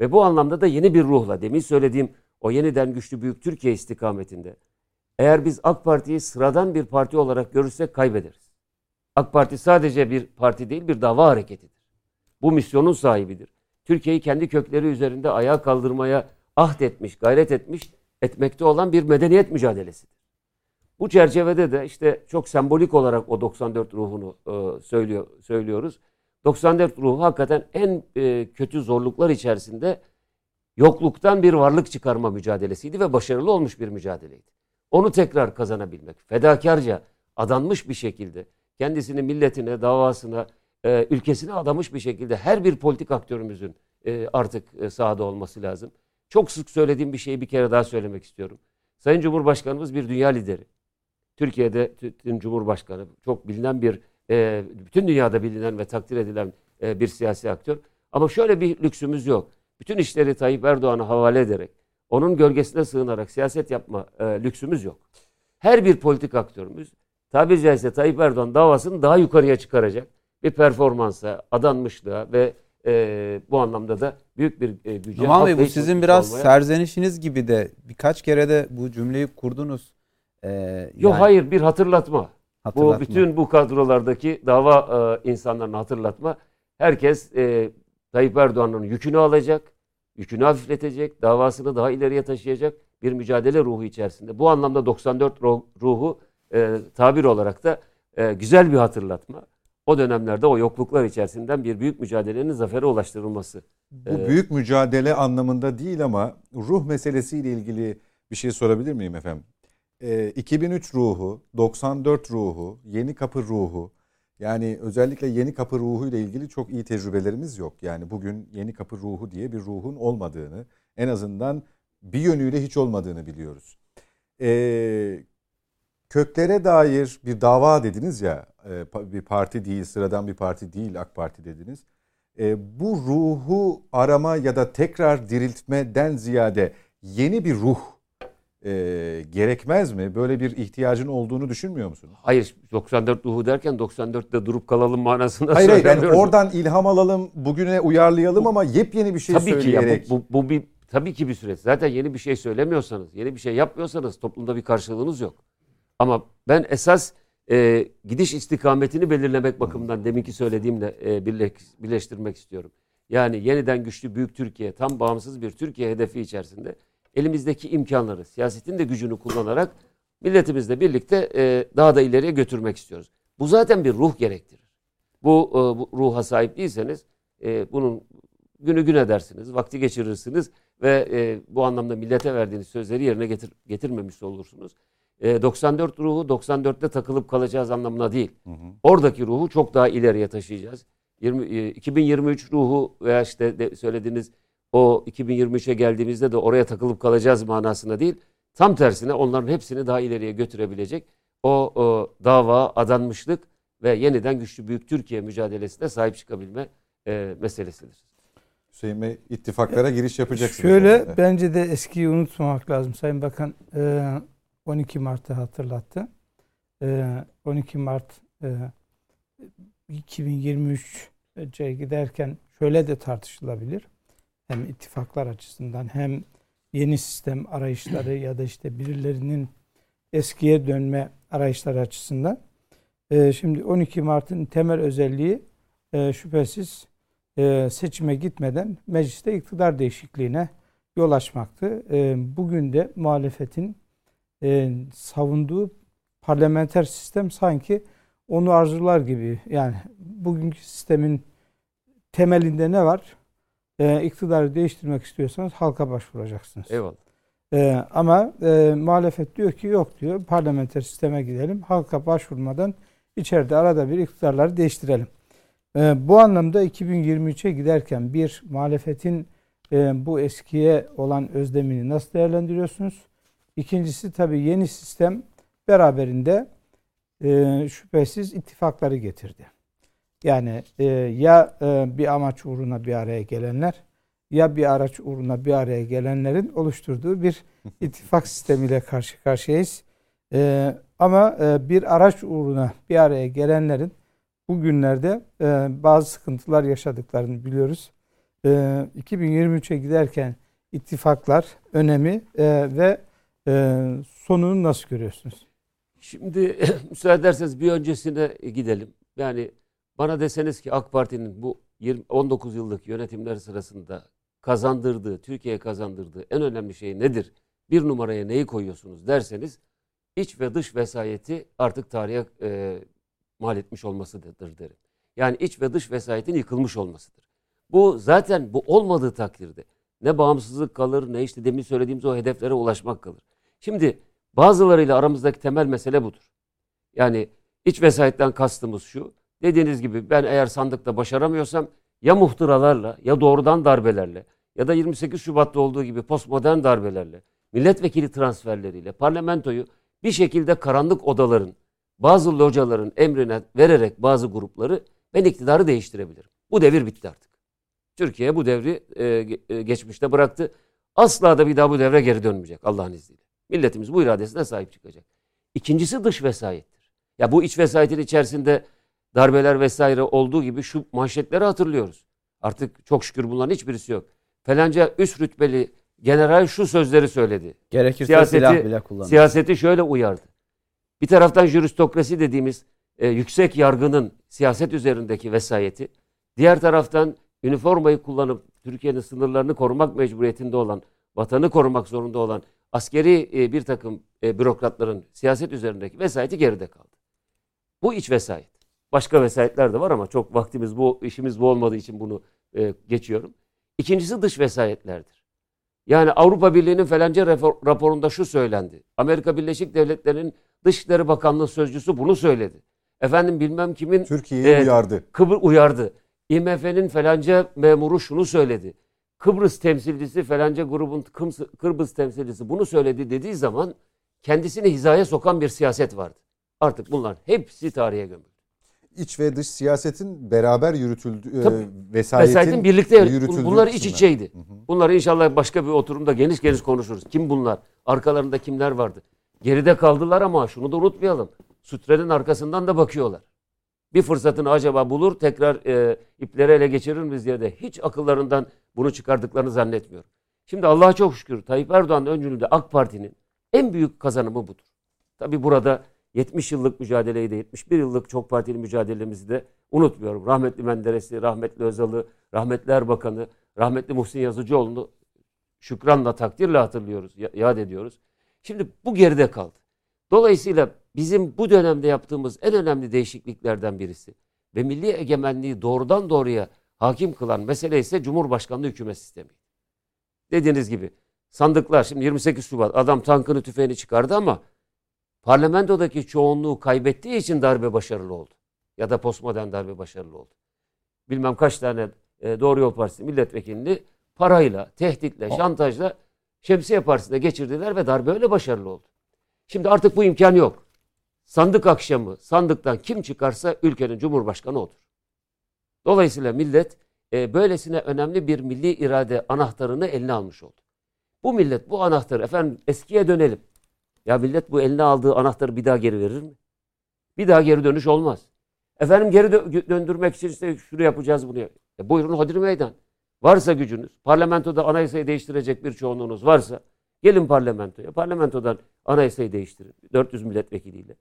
Ve bu anlamda da yeni bir ruhla demin söylediğim o yeniden güçlü büyük Türkiye istikametinde eğer biz AK Parti'yi sıradan bir parti olarak görürsek kaybederiz. AK Parti sadece bir parti değil bir dava hareketidir. Bu misyonun sahibidir. Türkiye'yi kendi kökleri üzerinde ayağa kaldırmaya ahd etmiş, gayret etmiş, etmekte olan bir medeniyet mücadelesidir. Bu çerçevede de işte çok sembolik olarak o 94 ruhunu e, söylüyor söylüyoruz. 94 ruhu hakikaten en e, kötü zorluklar içerisinde yokluktan bir varlık çıkarma mücadelesiydi ve başarılı olmuş bir mücadeleydi. Onu tekrar kazanabilmek, fedakarca, adanmış bir şekilde kendisini milletine, davasına, e, ülkesine adamış bir şekilde her bir politik aktörümüzün e, artık e, sahada olması lazım. Çok sık söylediğim bir şeyi bir kere daha söylemek istiyorum. Sayın Cumhurbaşkanımız bir dünya lideri. Türkiye'de tüm Cumhurbaşkanı çok bilinen bir, e, bütün dünyada bilinen ve takdir edilen e, bir siyasi aktör. Ama şöyle bir lüksümüz yok. Bütün işleri Tayyip Erdoğan'a havale ederek, onun gölgesine sığınarak siyaset yapma e, lüksümüz yok. Her bir politik aktörümüz tabiri caizse Tayyip Erdoğan davasını daha yukarıya çıkaracak bir performansa, adanmışlığa ve bu anlamda da büyük bir e, güce. Numan Bey bu sizin biraz olmaya... serzenişiniz gibi de birkaç kere de bu cümleyi kurdunuz. Ee, yani... Yok hayır bir hatırlatma. hatırlatma. Bu bütün bu kadrolardaki dava e, insanlarını hatırlatma. Herkes e, Tayyip Erdoğan'ın yükünü alacak, yükünü hafifletecek, davasını daha ileriye taşıyacak bir mücadele ruhu içerisinde. Bu anlamda 94 ruhu e, tabir olarak da e, güzel bir hatırlatma o dönemlerde o yokluklar içerisinden bir büyük mücadelenin zafere ulaştırılması. Bu ee, büyük mücadele anlamında değil ama ruh meselesiyle ilgili bir şey sorabilir miyim efendim? Ee, 2003 ruhu, 94 ruhu, Yeni Kapı ruhu yani özellikle Yeni Kapı ruhu ile ilgili çok iyi tecrübelerimiz yok. Yani bugün Yeni Kapı ruhu diye bir ruhun olmadığını en azından bir yönüyle hiç olmadığını biliyoruz. Ee, köklere dair bir dava dediniz ya e, bir parti değil sıradan bir parti değil AK Parti dediniz. E, bu ruhu arama ya da tekrar diriltmeden ziyade yeni bir ruh e, gerekmez mi? Böyle bir ihtiyacın olduğunu düşünmüyor musunuz? Hayır 94 ruhu derken 94'te durup kalalım manasında hayır, hayır yani oradan ilham alalım bugüne uyarlayalım bu, ama yepyeni bir şey tabii söyleyerek. Ki ya, bu, bu, bu bir tabii ki bir süreç. Zaten yeni bir şey söylemiyorsanız, yeni bir şey yapmıyorsanız toplumda bir karşılığınız yok. Ama ben esas e, gidiş istikametini belirlemek bakımından deminki söylediğimle e, birleş, birleştirmek istiyorum. Yani yeniden güçlü büyük Türkiye, tam bağımsız bir Türkiye hedefi içerisinde elimizdeki imkanları, siyasetin de gücünü kullanarak milletimizle birlikte e, daha da ileriye götürmek istiyoruz. Bu zaten bir ruh gerektirir. Bu, e, bu ruha sahip değilseniz e, bunun günü gün edersiniz, vakti geçirirsiniz ve e, bu anlamda millete verdiğiniz sözleri yerine getir, getirmemiş olursunuz. 94 e, ruhu 94'te takılıp kalacağız anlamına değil. Hı hı. Oradaki ruhu çok daha ileriye taşıyacağız. 20, 2023 e, ruhu veya işte de söylediğiniz o 2023'e geldiğimizde de oraya takılıp kalacağız manasına değil. Tam tersine onların hepsini daha ileriye götürebilecek o, o dava, adanmışlık ve yeniden güçlü büyük Türkiye mücadelesine sahip çıkabilme e, meselesidir. Hüseyin Bey ittifaklara giriş yapacaksınız. Şöyle herhalde. bence de eskiyi unutmamak lazım Sayın Bakan. E, 12 Mart'ı hatırlattı. 12 ee, Mart 2023'e giderken şöyle de tartışılabilir. Hem ittifaklar açısından hem yeni sistem arayışları ya da işte birilerinin eskiye dönme arayışları açısından. E, şimdi 12 Mart'ın temel özelliği e, şüphesiz e, seçime gitmeden mecliste iktidar değişikliğine yol açmaktı. E, bugün de muhalefetin e, savunduğu parlamenter sistem sanki onu arzular gibi. Yani bugünkü sistemin temelinde ne var? E, iktidarı değiştirmek istiyorsanız halka başvuracaksınız. Eyvallah. E, ama e, muhalefet diyor ki yok diyor parlamenter sisteme gidelim. Halka başvurmadan içeride arada bir iktidarları değiştirelim. E, bu anlamda 2023'e giderken bir muhalefetin e, bu eskiye olan özlemini nasıl değerlendiriyorsunuz? İkincisi tabii yeni sistem beraberinde e, şüphesiz ittifakları getirdi. Yani e, ya e, bir amaç uğruna bir araya gelenler ya bir araç uğruna bir araya gelenlerin oluşturduğu bir ittifak sistemiyle karşı karşıyayız. E, ama e, bir araç uğruna bir araya gelenlerin bugünlerde e, bazı sıkıntılar yaşadıklarını biliyoruz. E, 2023'e giderken ittifaklar önemi e, ve e, sonunu nasıl görüyorsunuz? Şimdi müsaade ederseniz bir öncesine gidelim. Yani bana deseniz ki AK Parti'nin bu 20, 19 yıllık yönetimler sırasında kazandırdığı, Türkiye'ye kazandırdığı en önemli şey nedir? Bir numaraya neyi koyuyorsunuz derseniz iç ve dış vesayeti artık tarihe e, mal etmiş olmasıdır derim. Yani iç ve dış vesayetin yıkılmış olmasıdır. Bu zaten bu olmadığı takdirde ne bağımsızlık kalır ne işte demin söylediğimiz o hedeflere ulaşmak kalır. Şimdi bazılarıyla aramızdaki temel mesele budur. Yani iç vesayetten kastımız şu. Dediğiniz gibi ben eğer sandıkta başaramıyorsam ya muhtıralarla ya doğrudan darbelerle ya da 28 Şubat'ta olduğu gibi postmodern darbelerle, milletvekili transferleriyle parlamentoyu bir şekilde karanlık odaların, bazı locaların emrine vererek bazı grupları ben iktidarı değiştirebilirim. Bu devir bitti artık. Türkiye bu devri e, e, geçmişte bıraktı. Asla da bir daha bu devre geri dönmeyecek Allah'ın izniyle. Milletimiz bu iradesine sahip çıkacak. İkincisi dış vesayettir. Ya bu iç vesayetin içerisinde darbeler vesaire olduğu gibi şu manşetleri hatırlıyoruz. Artık çok şükür bunların hiçbirisi yok. Falanca üst rütbeli general şu sözleri söyledi. Gerekirse siyaseti, silah bile kullanır. Siyaseti şöyle uyardı. Bir taraftan jüristokrasi dediğimiz e, yüksek yargının siyaset üzerindeki vesayeti, diğer taraftan üniformayı kullanıp Türkiye'nin sınırlarını korumak mecburiyetinde olan, vatanı korumak zorunda olan askeri e, bir takım e, bürokratların siyaset üzerindeki vesayeti geride kaldı. Bu iç vesayet. Başka vesayetler de var ama çok vaktimiz bu, işimiz bu olmadığı için bunu e, geçiyorum. İkincisi dış vesayetlerdir. Yani Avrupa Birliği'nin falanca raporunda şu söylendi. Amerika Birleşik Devletleri'nin Dışişleri Bakanlığı sözcüsü bunu söyledi. Efendim bilmem kimin Türkiye'yi e, uyardı. Kıbr uyardı. IMF'nin falanca memuru şunu söyledi. Kıbrıs temsilcisi falanca grubun Kıbrıs temsilcisi bunu söyledi dediği zaman kendisini hizaya sokan bir siyaset vardı. Artık bunlar hepsi tarihe gömüldü. İç ve dış siyasetin beraber yürütüldüğü, e, vesayetin, vesayetin birlikte yürütüldüğü bunlar iç içeydi. Hı hı. Bunları inşallah başka bir oturumda geniş geniş konuşuruz. Kim bunlar? Arkalarında kimler vardı? Geride kaldılar ama şunu da unutmayalım. Sütrenin arkasından da bakıyorlar. Bir fırsatını acaba bulur tekrar e, ipleri ele geçirir miyiz diye de hiç akıllarından bunu çıkardıklarını zannetmiyorum. Şimdi Allah'a çok şükür Tayyip Erdoğan öncülüğünde AK Parti'nin en büyük kazanımı budur. Tabi burada 70 yıllık mücadeleyi de 71 yıllık çok partili mücadelemizi de unutmuyorum. Rahmetli Menderes'i, rahmetli Özal'ı, rahmetli Erbakan'ı, rahmetli Muhsin Yazıcıoğlu'nu şükranla takdirle hatırlıyoruz, yad ediyoruz. Şimdi bu geride kaldı. Dolayısıyla bizim bu dönemde yaptığımız en önemli değişikliklerden birisi ve milli egemenliği doğrudan doğruya hakim kılan mesele ise Cumhurbaşkanlığı hükümet sistemi. Dediğiniz gibi sandıklar şimdi 28 Şubat adam tankını tüfeğini çıkardı ama parlamentodaki çoğunluğu kaybettiği için darbe başarılı oldu. Ya da postmodern darbe başarılı oldu. Bilmem kaç tane e, Doğru Yol Partisi milletvekilini parayla, tehditle, şantajla Şemsiye Partisi'ne geçirdiler ve darbe öyle başarılı oldu. Şimdi artık bu imkan yok. Sandık akşamı sandıktan kim çıkarsa ülkenin cumhurbaşkanı odur. Dolayısıyla millet e, böylesine önemli bir milli irade anahtarını eline almış oldu. Bu millet bu anahtarı efendim eskiye dönelim. Ya millet bu eline aldığı anahtarı bir daha geri verir mi? Bir daha geri dönüş olmaz. Efendim geri dö- döndürmek için işte şunu yapacağız bunu. E buyurun hodri meydan. varsa gücünüz, parlamentoda anayasayı değiştirecek bir çoğunluğunuz varsa gelin parlamentoya. Parlamentodan anayasayı değiştirin. 400 milletvekiliyle.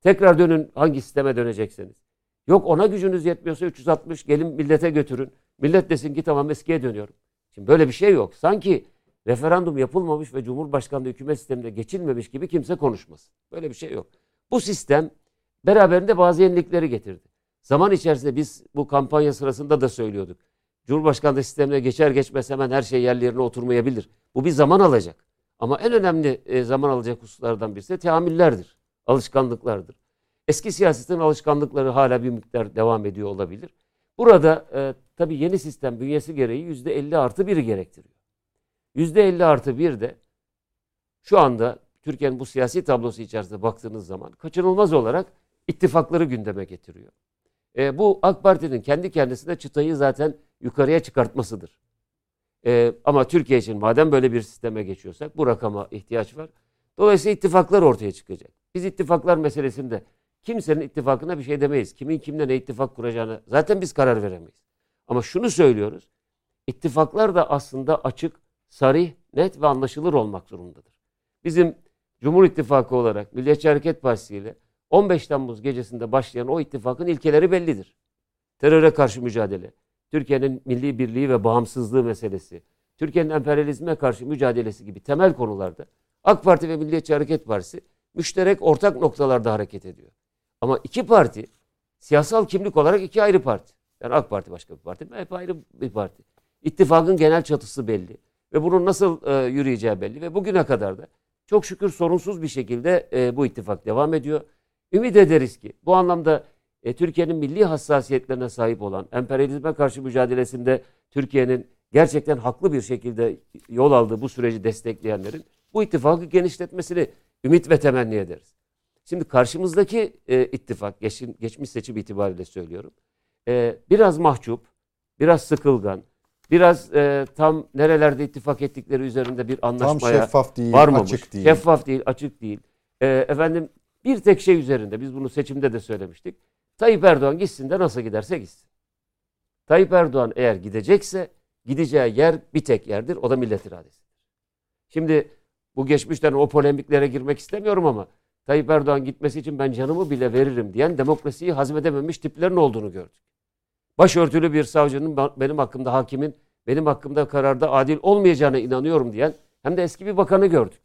Tekrar dönün hangi sisteme dönecekseniz. Yok ona gücünüz yetmiyorsa 360 gelin millete götürün. Millet desin ki tamam eskiye dönüyorum. Şimdi böyle bir şey yok. Sanki referandum yapılmamış ve Cumhurbaşkanlığı hükümet sisteminde geçilmemiş gibi kimse konuşmasın. Böyle bir şey yok. Bu sistem beraberinde bazı yenilikleri getirdi. Zaman içerisinde biz bu kampanya sırasında da söylüyorduk. Cumhurbaşkanlığı sistemine geçer geçmez hemen her şey yerli yerine oturmayabilir. Bu bir zaman alacak. Ama en önemli e, zaman alacak hususlardan birisi de teamüllerdir. Alışkanlıklardır. Eski siyasetin alışkanlıkları hala bir miktar devam ediyor olabilir. Burada e, tabii yeni sistem bünyesi gereği yüzde 50 artı 1'i gerektiriyor. Yüzde 50 artı 1 de şu anda Türkiye'nin bu siyasi tablosu içerisinde baktığınız zaman kaçınılmaz olarak ittifakları gündeme getiriyor. E, bu AK Parti'nin kendi kendisine çıtayı zaten yukarıya çıkartmasıdır. E, ama Türkiye için madem böyle bir sisteme geçiyorsak bu rakama ihtiyaç var. Dolayısıyla ittifaklar ortaya çıkacak. Biz ittifaklar meselesinde kimsenin ittifakına bir şey demeyiz. Kimin kimle ne ittifak kuracağını zaten biz karar veremeyiz. Ama şunu söylüyoruz. İttifaklar da aslında açık, sarih, net ve anlaşılır olmak zorundadır. Bizim Cumhur İttifakı olarak Milliyetçi Hareket Partisi ile 15 Temmuz gecesinde başlayan o ittifakın ilkeleri bellidir. Teröre karşı mücadele, Türkiye'nin milli birliği ve bağımsızlığı meselesi, Türkiye'nin emperyalizme karşı mücadelesi gibi temel konularda AK Parti ve Milliyetçi Hareket Partisi müşterek ortak noktalarda hareket ediyor. Ama iki parti siyasal kimlik olarak iki ayrı parti. Yani AK Parti başka bir parti, MHP ayrı bir parti. İttifakın genel çatısı belli ve bunun nasıl e, yürüyeceği belli ve bugüne kadar da çok şükür sorunsuz bir şekilde e, bu ittifak devam ediyor. Ümit ederiz ki bu anlamda e, Türkiye'nin milli hassasiyetlerine sahip olan, emperyalizme karşı mücadelesinde Türkiye'nin gerçekten haklı bir şekilde yol aldığı bu süreci destekleyenlerin bu ittifakı genişletmesini ümit ve temenni ederiz. Şimdi karşımızdaki e, ittifak, geç, geçmiş seçim itibariyle söylüyorum, e, biraz mahcup, biraz sıkılgan, biraz e, tam nerelerde ittifak ettikleri üzerinde bir anlaşmaya tam şeffaf değil, varmamış. açık değil. Şeffaf değil, açık değil. E, efendim bir tek şey üzerinde, biz bunu seçimde de söylemiştik. Tayyip Erdoğan gitsin de nasıl giderse gitsin. Tayyip Erdoğan eğer gidecekse gideceği yer bir tek yerdir. O da millet iradesidir. Şimdi bu geçmişten o polemiklere girmek istemiyorum ama Tayyip Erdoğan gitmesi için ben canımı bile veririm diyen demokrasiyi hazmedememiş tiplerin olduğunu gördük. Başörtülü bir savcının benim hakkımda hakimin benim hakkımda kararda adil olmayacağına inanıyorum diyen hem de eski bir bakanı gördük.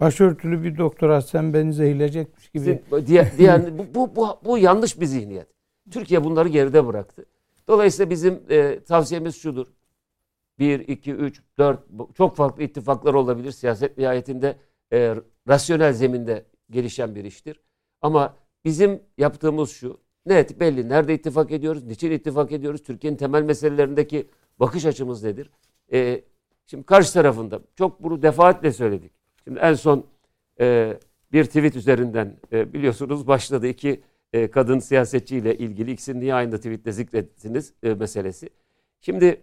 Başörtülü bir doktora sen beni zehirleyecekmiş gibi. Diye, diyen, bu, bu, bu, bu yanlış bir zihniyet. Türkiye bunları geride bıraktı. Dolayısıyla bizim e, tavsiyemiz şudur. 1, 2, 3, 4 çok farklı ittifaklar olabilir. Siyaset nihayetinde e, rasyonel zeminde gelişen bir iştir. Ama bizim yaptığımız şu. Net belli. Nerede ittifak ediyoruz? Niçin ittifak ediyoruz? Türkiye'nin temel meselelerindeki bakış açımız nedir? E, şimdi karşı tarafında çok bunu defaatle söyledik. Şimdi en son e, bir tweet üzerinden e, biliyorsunuz başladı iki e, kadın siyasetçiyle ilgili ikisini niye aynı tweette zikrettiniz e, meselesi. Şimdi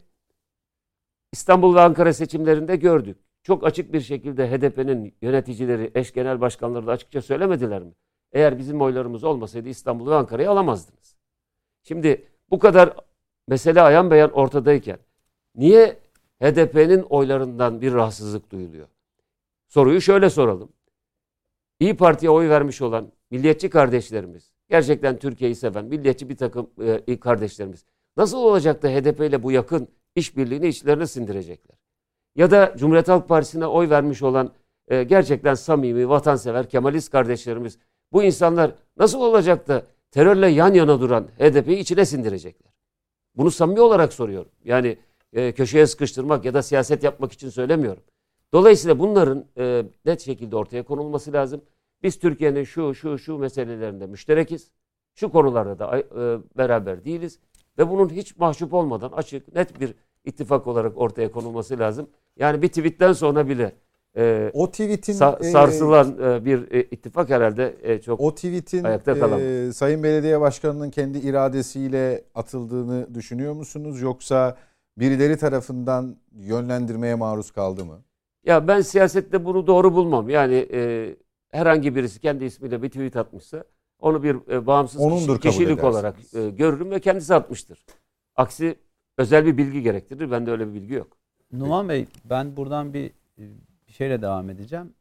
İstanbul ve Ankara seçimlerinde gördük. Çok açık bir şekilde HDP'nin yöneticileri, eş genel başkanları da açıkça söylemediler mi? Eğer bizim oylarımız olmasaydı İstanbul ve Ankara'yı alamazdınız. Şimdi bu kadar mesele ayan beyan ortadayken niye HDP'nin oylarından bir rahatsızlık duyuluyor? Soruyu şöyle soralım. İyi Parti'ye oy vermiş olan milliyetçi kardeşlerimiz, gerçekten Türkiye'yi seven milliyetçi bir takım e, kardeşlerimiz nasıl olacak da HDP ile bu yakın işbirliğini içlerine sindirecekler? Ya da Cumhuriyet Halk Partisi'ne oy vermiş olan e, gerçekten samimi, vatansever, Kemalist kardeşlerimiz bu insanlar nasıl olacak da terörle yan yana duran HDP'yi içine sindirecekler? Bunu samimi olarak soruyorum. Yani e, köşeye sıkıştırmak ya da siyaset yapmak için söylemiyorum. Dolayısıyla bunların e, net şekilde ortaya konulması lazım. Biz Türkiye'nin şu şu şu meselelerinde müşterekiz. Şu konularda da e, beraber değiliz. Ve bunun hiç mahcup olmadan açık, net bir ittifak olarak ortaya konulması lazım. Yani bir tweetten sonra bile e, o tweetin sa- e, sarsılan e, bir e, ittifak herhalde e, çok o tweetin ayakta kalamaz. e, Sayın Belediye Başkanı'nın kendi iradesiyle atıldığını düşünüyor musunuz yoksa birileri tarafından yönlendirmeye maruz kaldı mı? Ya ben siyasette bunu doğru bulmam. Yani e, herhangi birisi kendi ismiyle bir tweet atmışsa onu bir e, bağımsız Onundur kişi, kişilik olarak e, görürüm ve kendisi atmıştır. Aksi özel bir bilgi gerektirir. Bende öyle bir bilgi yok. Numan Bey ben buradan bir, bir şeyle devam edeceğim.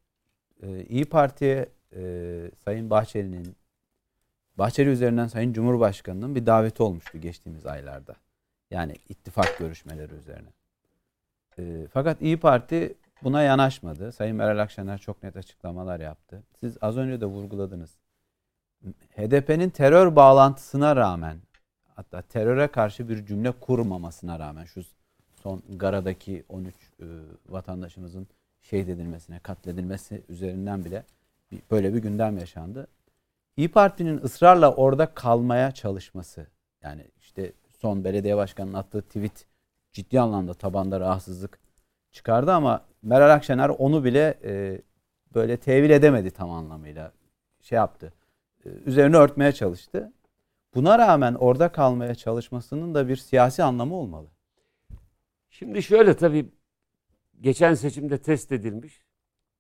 Ee, İyi Parti'ye e, Sayın Bahçeli'nin Bahçeli üzerinden Sayın Cumhurbaşkanı'nın bir daveti olmuştu geçtiğimiz aylarda. Yani ittifak görüşmeleri üzerine. E, fakat İyi Parti buna yanaşmadı. Sayın Meral Akşener çok net açıklamalar yaptı. Siz az önce de vurguladınız. HDP'nin terör bağlantısına rağmen hatta teröre karşı bir cümle kurmamasına rağmen şu son Gara'daki 13 e, vatandaşımızın şehit edilmesine, katledilmesi üzerinden bile bir, böyle bir gündem yaşandı. İyi Parti'nin ısrarla orada kalmaya çalışması yani işte son belediye başkanının attığı tweet ciddi anlamda tabanda rahatsızlık çıkardı ama Meral Akşener onu bile e, böyle tevil edemedi tam anlamıyla. Şey yaptı. E, üzerine örtmeye çalıştı. Buna rağmen orada kalmaya çalışmasının da bir siyasi anlamı olmalı. Şimdi şöyle tabii geçen seçimde test edilmiş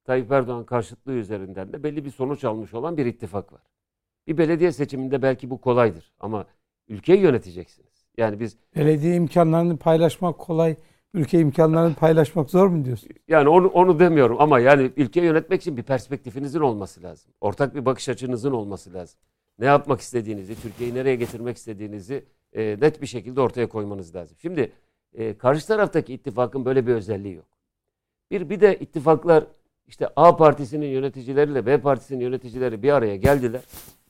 Tayyip Erdoğan karşıtlığı üzerinden de belli bir sonuç almış olan bir ittifak var. Bir belediye seçiminde belki bu kolaydır ama ülkeyi yöneteceksiniz. Yani biz belediye imkanlarını paylaşmak kolay, ülke imkanlarını paylaşmak zor mu diyorsun? Yani onu onu demiyorum ama yani ülke yönetmek için bir perspektifinizin olması lazım. Ortak bir bakış açınızın olması lazım. Ne yapmak istediğinizi, Türkiye'yi nereye getirmek istediğinizi e, net bir şekilde ortaya koymanız lazım. Şimdi e, karşı taraftaki ittifakın böyle bir özelliği yok. Bir bir de ittifaklar işte A partisinin yöneticileriyle B partisinin yöneticileri bir araya geldiler.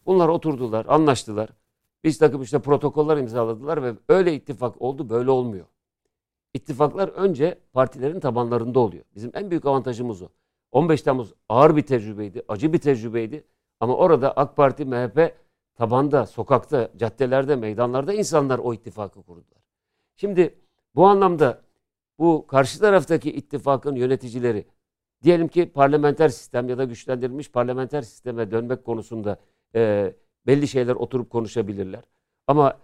Bunlar oturdular, anlaştılar. Bir takım işte protokoller imzaladılar ve öyle ittifak oldu, böyle olmuyor. İttifaklar önce partilerin tabanlarında oluyor. Bizim en büyük avantajımız o. 15 Temmuz ağır bir tecrübeydi, acı bir tecrübeydi. Ama orada AK Parti, MHP tabanda, sokakta, caddelerde, meydanlarda insanlar o ittifakı kurdular. Şimdi bu anlamda bu karşı taraftaki ittifakın yöneticileri diyelim ki parlamenter sistem ya da güçlendirilmiş parlamenter sisteme dönmek konusunda e, belli şeyler oturup konuşabilirler. Ama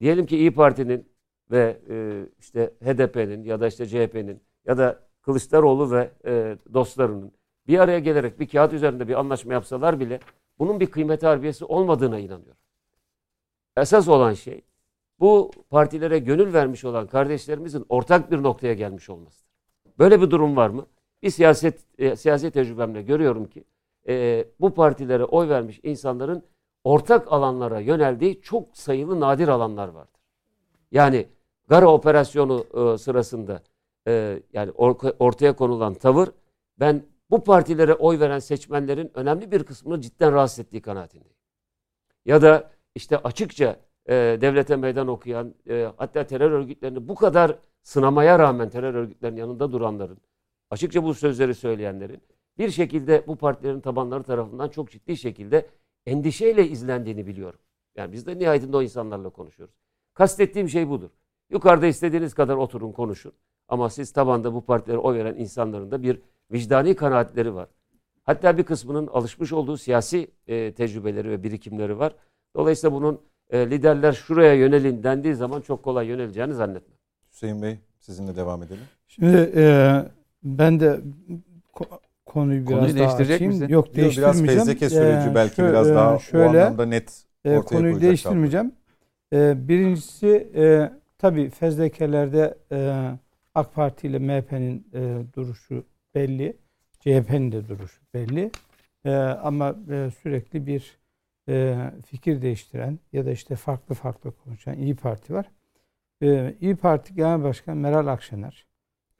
diyelim ki İyi Parti'nin ve e, işte HDP'nin ya da işte CHP'nin ya da Kılıçdaroğlu ve e, dostlarının bir araya gelerek bir kağıt üzerinde bir anlaşma yapsalar bile bunun bir kıymet harbiyesi olmadığına inanıyorum. Esas olan şey bu partilere gönül vermiş olan kardeşlerimizin ortak bir noktaya gelmiş olmasıdır. Böyle bir durum var mı? Bir siyaset e, siyasi tecrübemle görüyorum ki e, bu partilere oy vermiş insanların ortak alanlara yöneldiği çok sayılı nadir alanlar vardır. Yani Gara operasyonu e, sırasında e, yani or, ortaya konulan tavır ben bu partilere oy veren seçmenlerin önemli bir kısmını cidden rahatsız ettiği kanaatindeyim. Ya da işte açıkça e, devlete meydan okuyan e, hatta terör örgütlerini bu kadar sınamaya rağmen terör örgütlerinin yanında duranların açıkça bu sözleri söyleyenlerin bir şekilde bu partilerin tabanları tarafından çok ciddi şekilde endişeyle izlendiğini biliyorum. Yani biz de nihayetinde o insanlarla konuşuyoruz. Kastettiğim şey budur. Yukarıda istediğiniz kadar oturun konuşun. Ama siz tabanda bu partilere oy veren insanların da bir vicdani kanaatleri var. Hatta bir kısmının alışmış olduğu siyasi e, tecrübeleri ve birikimleri var. Dolayısıyla bunun e, liderler şuraya yönelin dendiği zaman çok kolay yöneleceğini zannetmem. Hüseyin Bey sizinle devam edelim. Şimdi e, ben de konuyu biraz konuyu daha açayım. misin? Yok değiştirmeyeceğim. Biraz fezleke süreci Ee, belki şöyle- biraz daha şöyle, o anlamda net e, ortaya konuyu koyacak değiştirmeyeceğim. E, birincisi e, tabii fezlekelerde e, AK Parti ile MHP'nin e, duruşu belli. CHP'nin de duruşu belli. E, ama e, sürekli bir e, fikir değiştiren ya da işte farklı farklı konuşan İyi Parti var. E, İyi Parti Genel Başkanı Meral Akşener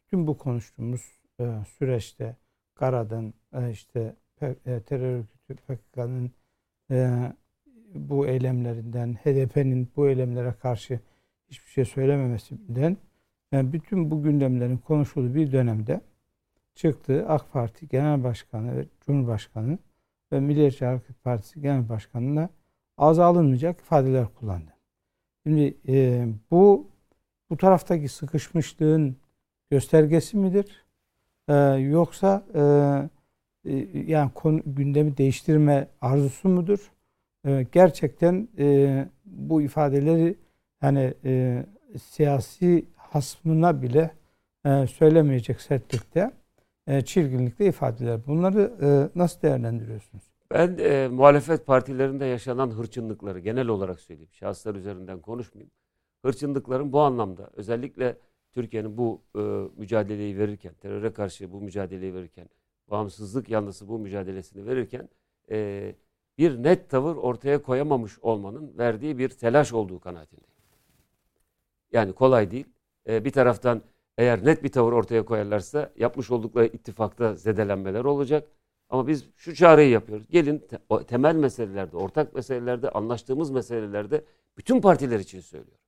tüm bu konuştuğumuz e, süreçte Gara'dan işte terör örgütü PKK'nın bu eylemlerinden, HDP'nin bu eylemlere karşı hiçbir şey söylememesinden yani bütün bu gündemlerin konuşulduğu bir dönemde çıktı AK Parti Genel Başkanı ve Cumhurbaşkanı ve Milliyetçi Hareket Partisi Genel Başkanı'na ağza alınmayacak ifadeler kullandı. Şimdi e, bu bu taraftaki sıkışmışlığın göstergesi midir? E, yoksa e, e, yani konu, gündemi değiştirme arzusu mudur? E, gerçekten e, bu ifadeleri yani e, siyasi hasmına bile e, söylemeyecek sertlikte, çirkinlikte ifadeler. Bunları e, nasıl değerlendiriyorsunuz? Ben e, muhalefet partilerinde yaşanan hırçınlıkları genel olarak söyleyeyim. Şahıslar üzerinden konuşmayayım. hırçınlıkların bu anlamda özellikle Türkiye'nin bu e, mücadeleyi verirken, teröre karşı bu mücadeleyi verirken, bağımsızlık yanlısı bu mücadelesini verirken e, bir net tavır ortaya koyamamış olmanın verdiği bir telaş olduğu kanaatindeyim. Yani kolay değil. E, bir taraftan eğer net bir tavır ortaya koyarlarsa yapmış oldukları ittifakta zedelenmeler olacak. Ama biz şu çağrıyı yapıyoruz. Gelin temel meselelerde, ortak meselelerde, anlaştığımız meselelerde bütün partiler için söylüyorum.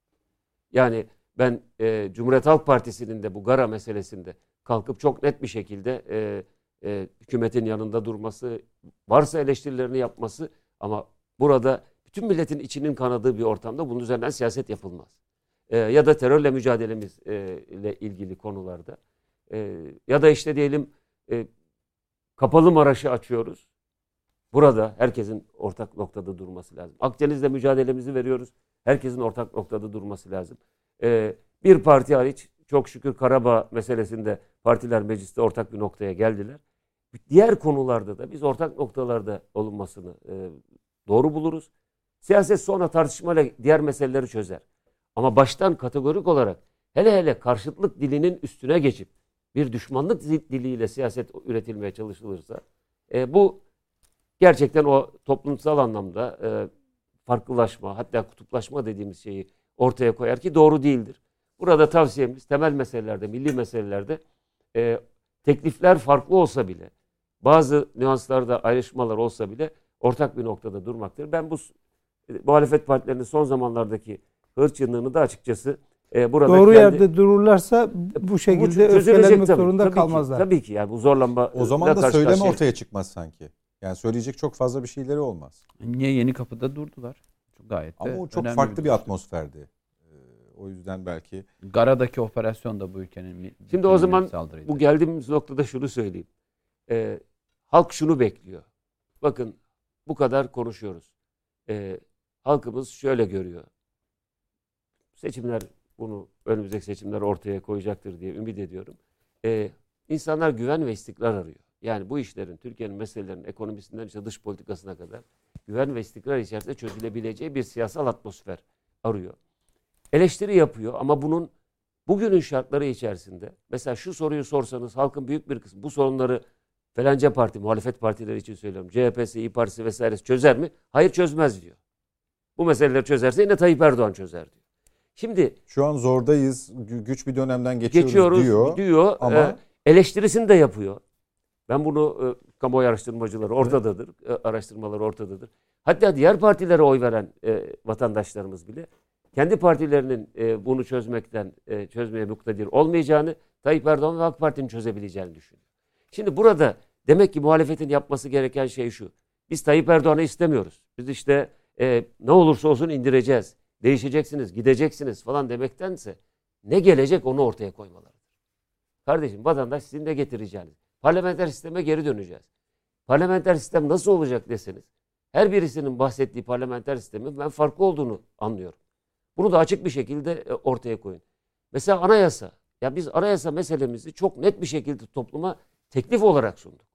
Yani ben e, Cumhuriyet Halk Partisi'nin de bu Gara meselesinde kalkıp çok net bir şekilde e, e, hükümetin yanında durması, varsa eleştirilerini yapması ama burada bütün milletin içinin kanadığı bir ortamda bunun üzerinden siyaset yapılmaz. E, ya da terörle mücadelemiz e, ilgili konularda e, ya da işte diyelim e, kapalı Maraş'ı açıyoruz. Burada herkesin ortak noktada durması lazım. Akdeniz'de mücadelemizi veriyoruz. Herkesin ortak noktada durması lazım. Ee, bir parti hariç çok şükür Karabağ meselesinde partiler mecliste ortak bir noktaya geldiler. Diğer konularda da biz ortak noktalarda olunmasını e, doğru buluruz. Siyaset sonra tartışmayla diğer meseleleri çözer. Ama baştan kategorik olarak hele hele karşıtlık dilinin üstüne geçip bir düşmanlık diliyle siyaset üretilmeye çalışılırsa e, bu gerçekten o toplumsal anlamda e, farklılaşma hatta kutuplaşma dediğimiz şeyi ortaya koyar ki doğru değildir. Burada tavsiyemiz temel meselelerde, milli meselelerde e, teklifler farklı olsa bile bazı nüanslarda ayrışmalar olsa bile ortak bir noktada durmaktır. Ben bu muhalefet partilerinin son zamanlardaki hırçınlığını da açıkçası e, burada Doğru kendi, yerde dururlarsa bu şekilde bu öfkelenmek tabii, zorunda tabii kalmazlar. Ki, tabii ki yani bu zorlanma O zaman da söyleme ortaya çıkmaz sanki. Yani söyleyecek çok fazla bir şeyleri olmaz. Niye yeni kapıda durdular? Gayet Ama de o çok farklı bir, durum. atmosferdi. Ee, o yüzden belki Gara'daki operasyon da bu ülkenin Şimdi o zaman bir saldırıydı. Bu geldiğimiz noktada şunu söyleyeyim. Ee, halk şunu bekliyor. Bakın bu kadar konuşuyoruz. Ee, halkımız şöyle görüyor. Seçimler bunu önümüzdeki seçimler ortaya koyacaktır diye ümit ediyorum. Ee, insanlar güven ve istikrar arıyor. Yani bu işlerin, Türkiye'nin meselelerinin ekonomisinden işte dış politikasına kadar güven ve istikrar içerisinde çözülebileceği bir siyasal atmosfer arıyor. Eleştiri yapıyor ama bunun bugünün şartları içerisinde mesela şu soruyu sorsanız halkın büyük bir kısmı bu sorunları falanca parti, muhalefet partileri için söylüyorum. CHP'si, İYİ Partisi vesairesi çözer mi? Hayır çözmez diyor. Bu meseleleri çözerse yine Tayyip Erdoğan çözer diyor. Şimdi şu an zordayız, gü- güç bir dönemden geçiyoruz, geçiyoruz diyor. diyor. ama- e, eleştirisini de yapıyor. Ben bunu e, kamuoyu araştırmacıları ortadadır. E, araştırmaları ortadadır. Hatta diğer partilere oy veren e, vatandaşlarımız bile kendi partilerinin e, bunu çözmekten e, çözmeye muktedir olmayacağını Tayyip Erdoğan ve AK Parti'nin çözebileceğini düşünüyor. Şimdi burada demek ki muhalefetin yapması gereken şey şu. Biz Tayyip Erdoğan'ı istemiyoruz. Biz işte e, ne olursa olsun indireceğiz. Değişeceksiniz, gideceksiniz falan demektense ne gelecek onu ortaya koymaları. Kardeşim vatandaş sizin de getireceğiniz. Parlamenter sisteme geri döneceğiz. Parlamenter sistem nasıl olacak deseniz her birisinin bahsettiği parlamenter sistemin ben farklı olduğunu anlıyorum. Bunu da açık bir şekilde e, ortaya koyun. Mesela anayasa. Ya biz anayasa meselemizi çok net bir şekilde topluma teklif olarak sunduk.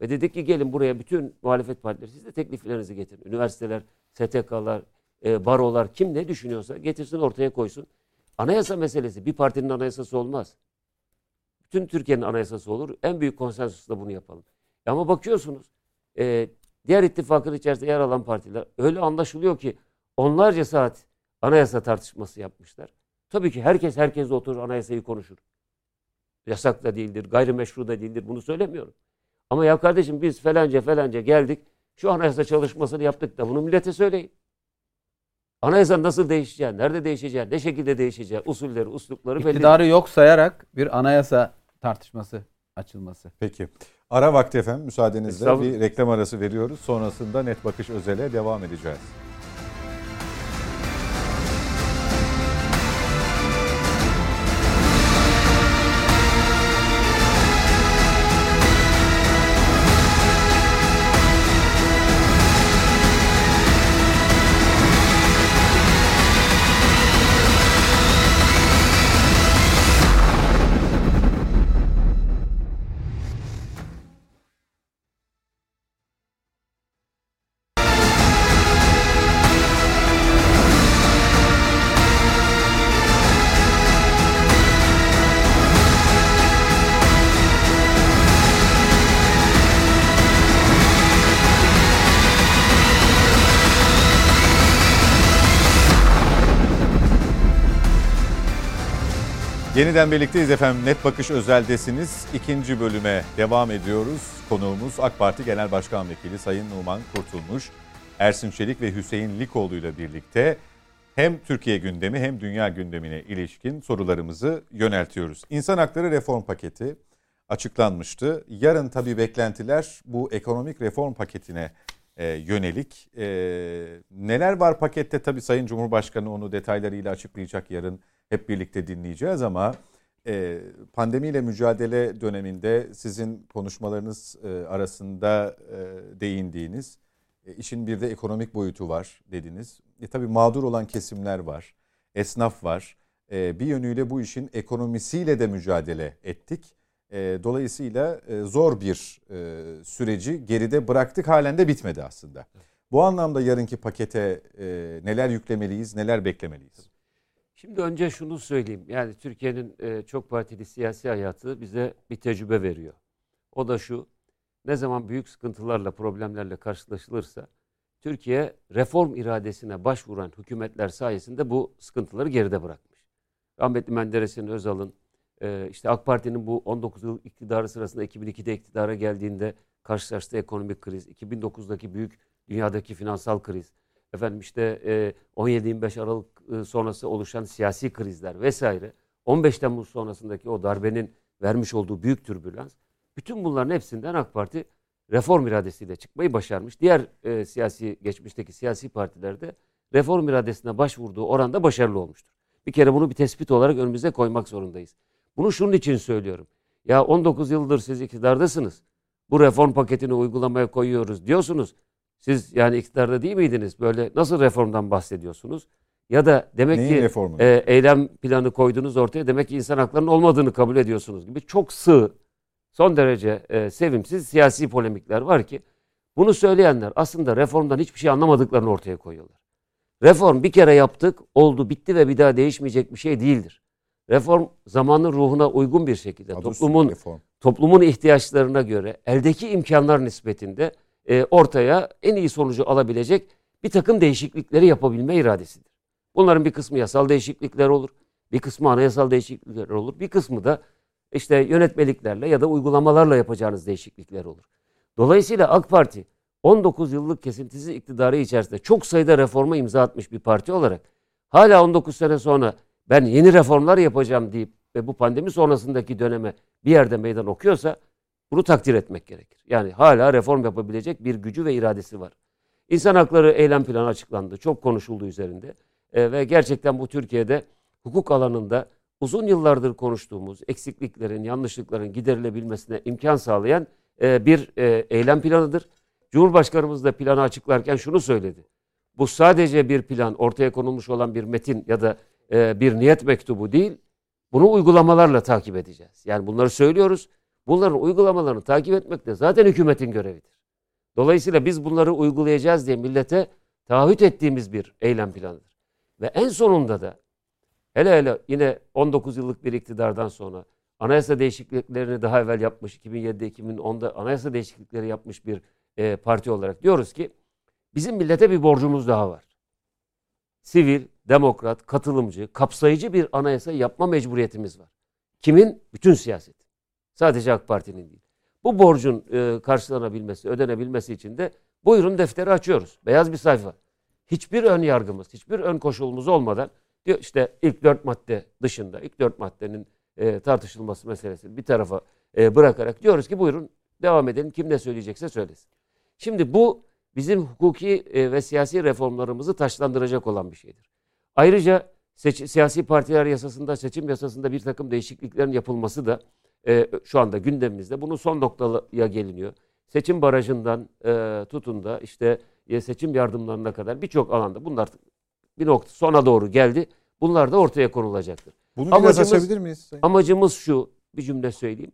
Ve dedik ki gelin buraya bütün muhalefet partileri siz de tekliflerinizi getirin. Üniversiteler, STK'lar, e, barolar kim ne düşünüyorsa getirsin ortaya koysun. Anayasa meselesi bir partinin anayasası olmaz. Bütün Türkiye'nin anayasası olur. En büyük konsensusla bunu yapalım. E Ama bakıyorsunuz e, diğer ittifakın içerisinde yer alan partiler öyle anlaşılıyor ki onlarca saat anayasa tartışması yapmışlar. Tabii ki herkes herkesle oturur anayasayı konuşur. Yasak da değildir, gayrimeşru da değildir bunu söylemiyorum. Ama ya kardeşim biz falanca falanca geldik şu anayasa çalışmasını yaptık da bunu millete söyleyin. Anayasa nasıl değişeceği, nerede değişeceği, ne şekilde değişeceği, usulleri, uslupları belli. İktidarı yok sayarak bir anayasa tartışması açılması. Peki. Ara vakti efendim müsaadenizle bir reklam arası veriyoruz. Sonrasında Net Bakış Özel'e devam edeceğiz. Yeniden birlikteyiz efendim. Net Bakış Özel'desiniz. İkinci bölüme devam ediyoruz. Konuğumuz AK Parti Genel Başkan Vekili Sayın Numan Kurtulmuş. Ersin Çelik ve Hüseyin Likoğlu ile birlikte hem Türkiye gündemi hem dünya gündemine ilişkin sorularımızı yöneltiyoruz. İnsan Hakları Reform Paketi açıklanmıştı. Yarın tabii beklentiler bu ekonomik reform paketine e, yönelik. E, neler var pakette tabii Sayın Cumhurbaşkanı onu detaylarıyla açıklayacak yarın hep birlikte dinleyeceğiz ama e, pandemiyle mücadele döneminde sizin konuşmalarınız e, arasında e, değindiğiniz e, işin bir de ekonomik boyutu var dediniz. E, tabii mağdur olan kesimler var, esnaf var. E, bir yönüyle bu işin ekonomisiyle de mücadele ettik. E, dolayısıyla e, zor bir e, süreci geride bıraktık halen de bitmedi aslında. Bu anlamda yarınki pakete e, neler yüklemeliyiz, neler beklemeliyiz? Şimdi önce şunu söyleyeyim. Yani Türkiye'nin e, çok partili siyasi hayatı bize bir tecrübe veriyor. O da şu. Ne zaman büyük sıkıntılarla, problemlerle karşılaşılırsa Türkiye reform iradesine başvuran hükümetler sayesinde bu sıkıntıları geride bırakmış. Rahmetli Menderes'in, Özal'ın, e, işte AK Parti'nin bu 19 yıl iktidarı sırasında 2002'de iktidara geldiğinde karşılaştığı ekonomik kriz, 2009'daki büyük dünyadaki finansal kriz, efendim işte e, 17-25 Aralık e, sonrası oluşan siyasi krizler vesaire, 15 Temmuz sonrasındaki o darbenin vermiş olduğu büyük türbülans, bütün bunların hepsinden AK Parti reform iradesiyle çıkmayı başarmış. Diğer e, siyasi geçmişteki siyasi partilerde reform iradesine başvurduğu oranda başarılı olmuştur. Bir kere bunu bir tespit olarak önümüze koymak zorundayız. Bunu şunun için söylüyorum. Ya 19 yıldır siz iktidardasınız. Bu reform paketini uygulamaya koyuyoruz diyorsunuz. Siz yani iktidarda değil miydiniz? Böyle nasıl reformdan bahsediyorsunuz? Ya da demek Neyin ki reformu? e, eylem planı koydunuz ortaya demek ki insan haklarının olmadığını kabul ediyorsunuz gibi çok sığ, son derece e, sevimsiz siyasi polemikler var ki bunu söyleyenler aslında reformdan hiçbir şey anlamadıklarını ortaya koyuyorlar. Reform bir kere yaptık, oldu, bitti ve bir daha değişmeyecek bir şey değildir. Reform zamanın ruhuna uygun bir şekilde Adı toplumun reform. toplumun ihtiyaçlarına göre eldeki imkanlar nispetinde e, ortaya en iyi sonucu alabilecek bir takım değişiklikleri yapabilme iradesidir. Bunların bir kısmı yasal değişiklikler olur, bir kısmı anayasal değişiklikler olur, bir kısmı da işte yönetmeliklerle ya da uygulamalarla yapacağınız değişiklikler olur. Dolayısıyla AK Parti 19 yıllık kesintisiz iktidarı içerisinde çok sayıda reforma imza atmış bir parti olarak hala 19 sene sonra ben yeni reformlar yapacağım deyip ve bu pandemi sonrasındaki döneme bir yerde meydan okuyorsa bunu takdir etmek gerekir. Yani hala reform yapabilecek bir gücü ve iradesi var. İnsan hakları eylem planı açıklandı. Çok konuşuldu üzerinde. E, ve gerçekten bu Türkiye'de hukuk alanında uzun yıllardır konuştuğumuz eksikliklerin, yanlışlıkların giderilebilmesine imkan sağlayan e, bir e, eylem planıdır. Cumhurbaşkanımız da planı açıklarken şunu söyledi. Bu sadece bir plan, ortaya konulmuş olan bir metin ya da e, bir niyet mektubu değil, bunu uygulamalarla takip edeceğiz. Yani bunları söylüyoruz. Bunların uygulamalarını takip etmek de zaten hükümetin görevidir. Dolayısıyla biz bunları uygulayacağız diye millete taahhüt ettiğimiz bir eylem planıdır. Ve en sonunda da hele hele yine 19 yıllık bir iktidardan sonra anayasa değişikliklerini daha evvel yapmış, 2007'de 2010'da anayasa değişiklikleri yapmış bir e, parti olarak diyoruz ki bizim millete bir borcumuz daha var. Sivil, demokrat, katılımcı, kapsayıcı bir anayasa yapma mecburiyetimiz var. Kimin? Bütün siyaset. Sadece AK Parti'nin değil. Bu borcun e, karşılanabilmesi, ödenebilmesi için de buyurun defteri açıyoruz. Beyaz bir sayfa. Hiçbir ön yargımız, hiçbir ön koşulumuz olmadan diyor işte ilk dört madde dışında, ilk dört maddenin e, tartışılması meselesini bir tarafa e, bırakarak diyoruz ki buyurun devam edelim. Kim ne söyleyecekse söylesin. Şimdi bu bizim hukuki e, ve siyasi reformlarımızı taşlandıracak olan bir şeydir. Ayrıca seç, siyasi partiler yasasında, seçim yasasında bir takım değişikliklerin yapılması da e, şu anda gündemimizde. Bunun son noktaya geliniyor. Seçim barajından e, tutun da işte e, seçim yardımlarına kadar birçok alanda bunlar bir nokta sona doğru geldi. Bunlar da ortaya konulacaktır. Bunu biraz Amacımız- açabilir miyiz? Sayın? Amacımız şu bir cümle söyleyeyim.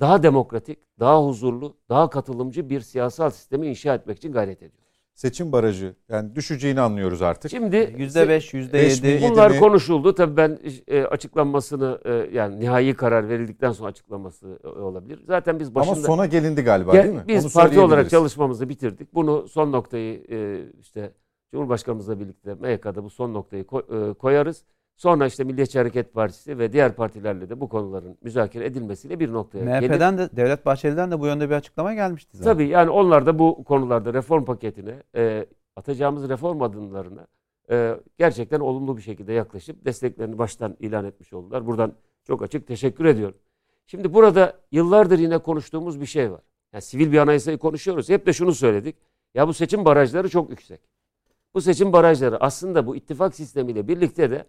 Daha demokratik, daha huzurlu, daha katılımcı bir siyasal sistemi inşa etmek için gayret ediyoruz. Seçim barajı yani düşeceğini anlıyoruz artık. Şimdi %5, Beş %7. milyon- bunlar mi? konuşuldu. Tabii ben e, açıklanmasını e, yani nihai karar verildikten sonra açıklaması e, olabilir. Zaten biz başında Ama sona gelindi galiba Ya değil mi? Biz Onu parti olarak çalışmamızı bitirdik. Bunu son noktayı e, işte Cumhurbaşkanımızla birlikte MYK'da bu son noktayı ko- e, koyarız. Sonra işte Milliyetçi Hareket Partisi ve diğer partilerle de bu konuların müzakere edilmesiyle bir noktaya gelip MHP'den de Devlet Bahçeli'den de bu yönde bir açıklama gelmişti zaten. Tabii yani onlar da bu konularda reform paketine, e, atacağımız reform adımlarına e, gerçekten olumlu bir şekilde yaklaşıp desteklerini baştan ilan etmiş oldular. Buradan çok açık teşekkür ediyorum. Şimdi burada yıllardır yine konuştuğumuz bir şey var. Yani sivil bir anayasayı konuşuyoruz. Hep de şunu söyledik. Ya bu seçim barajları çok yüksek. Bu seçim barajları aslında bu ittifak sistemiyle birlikte de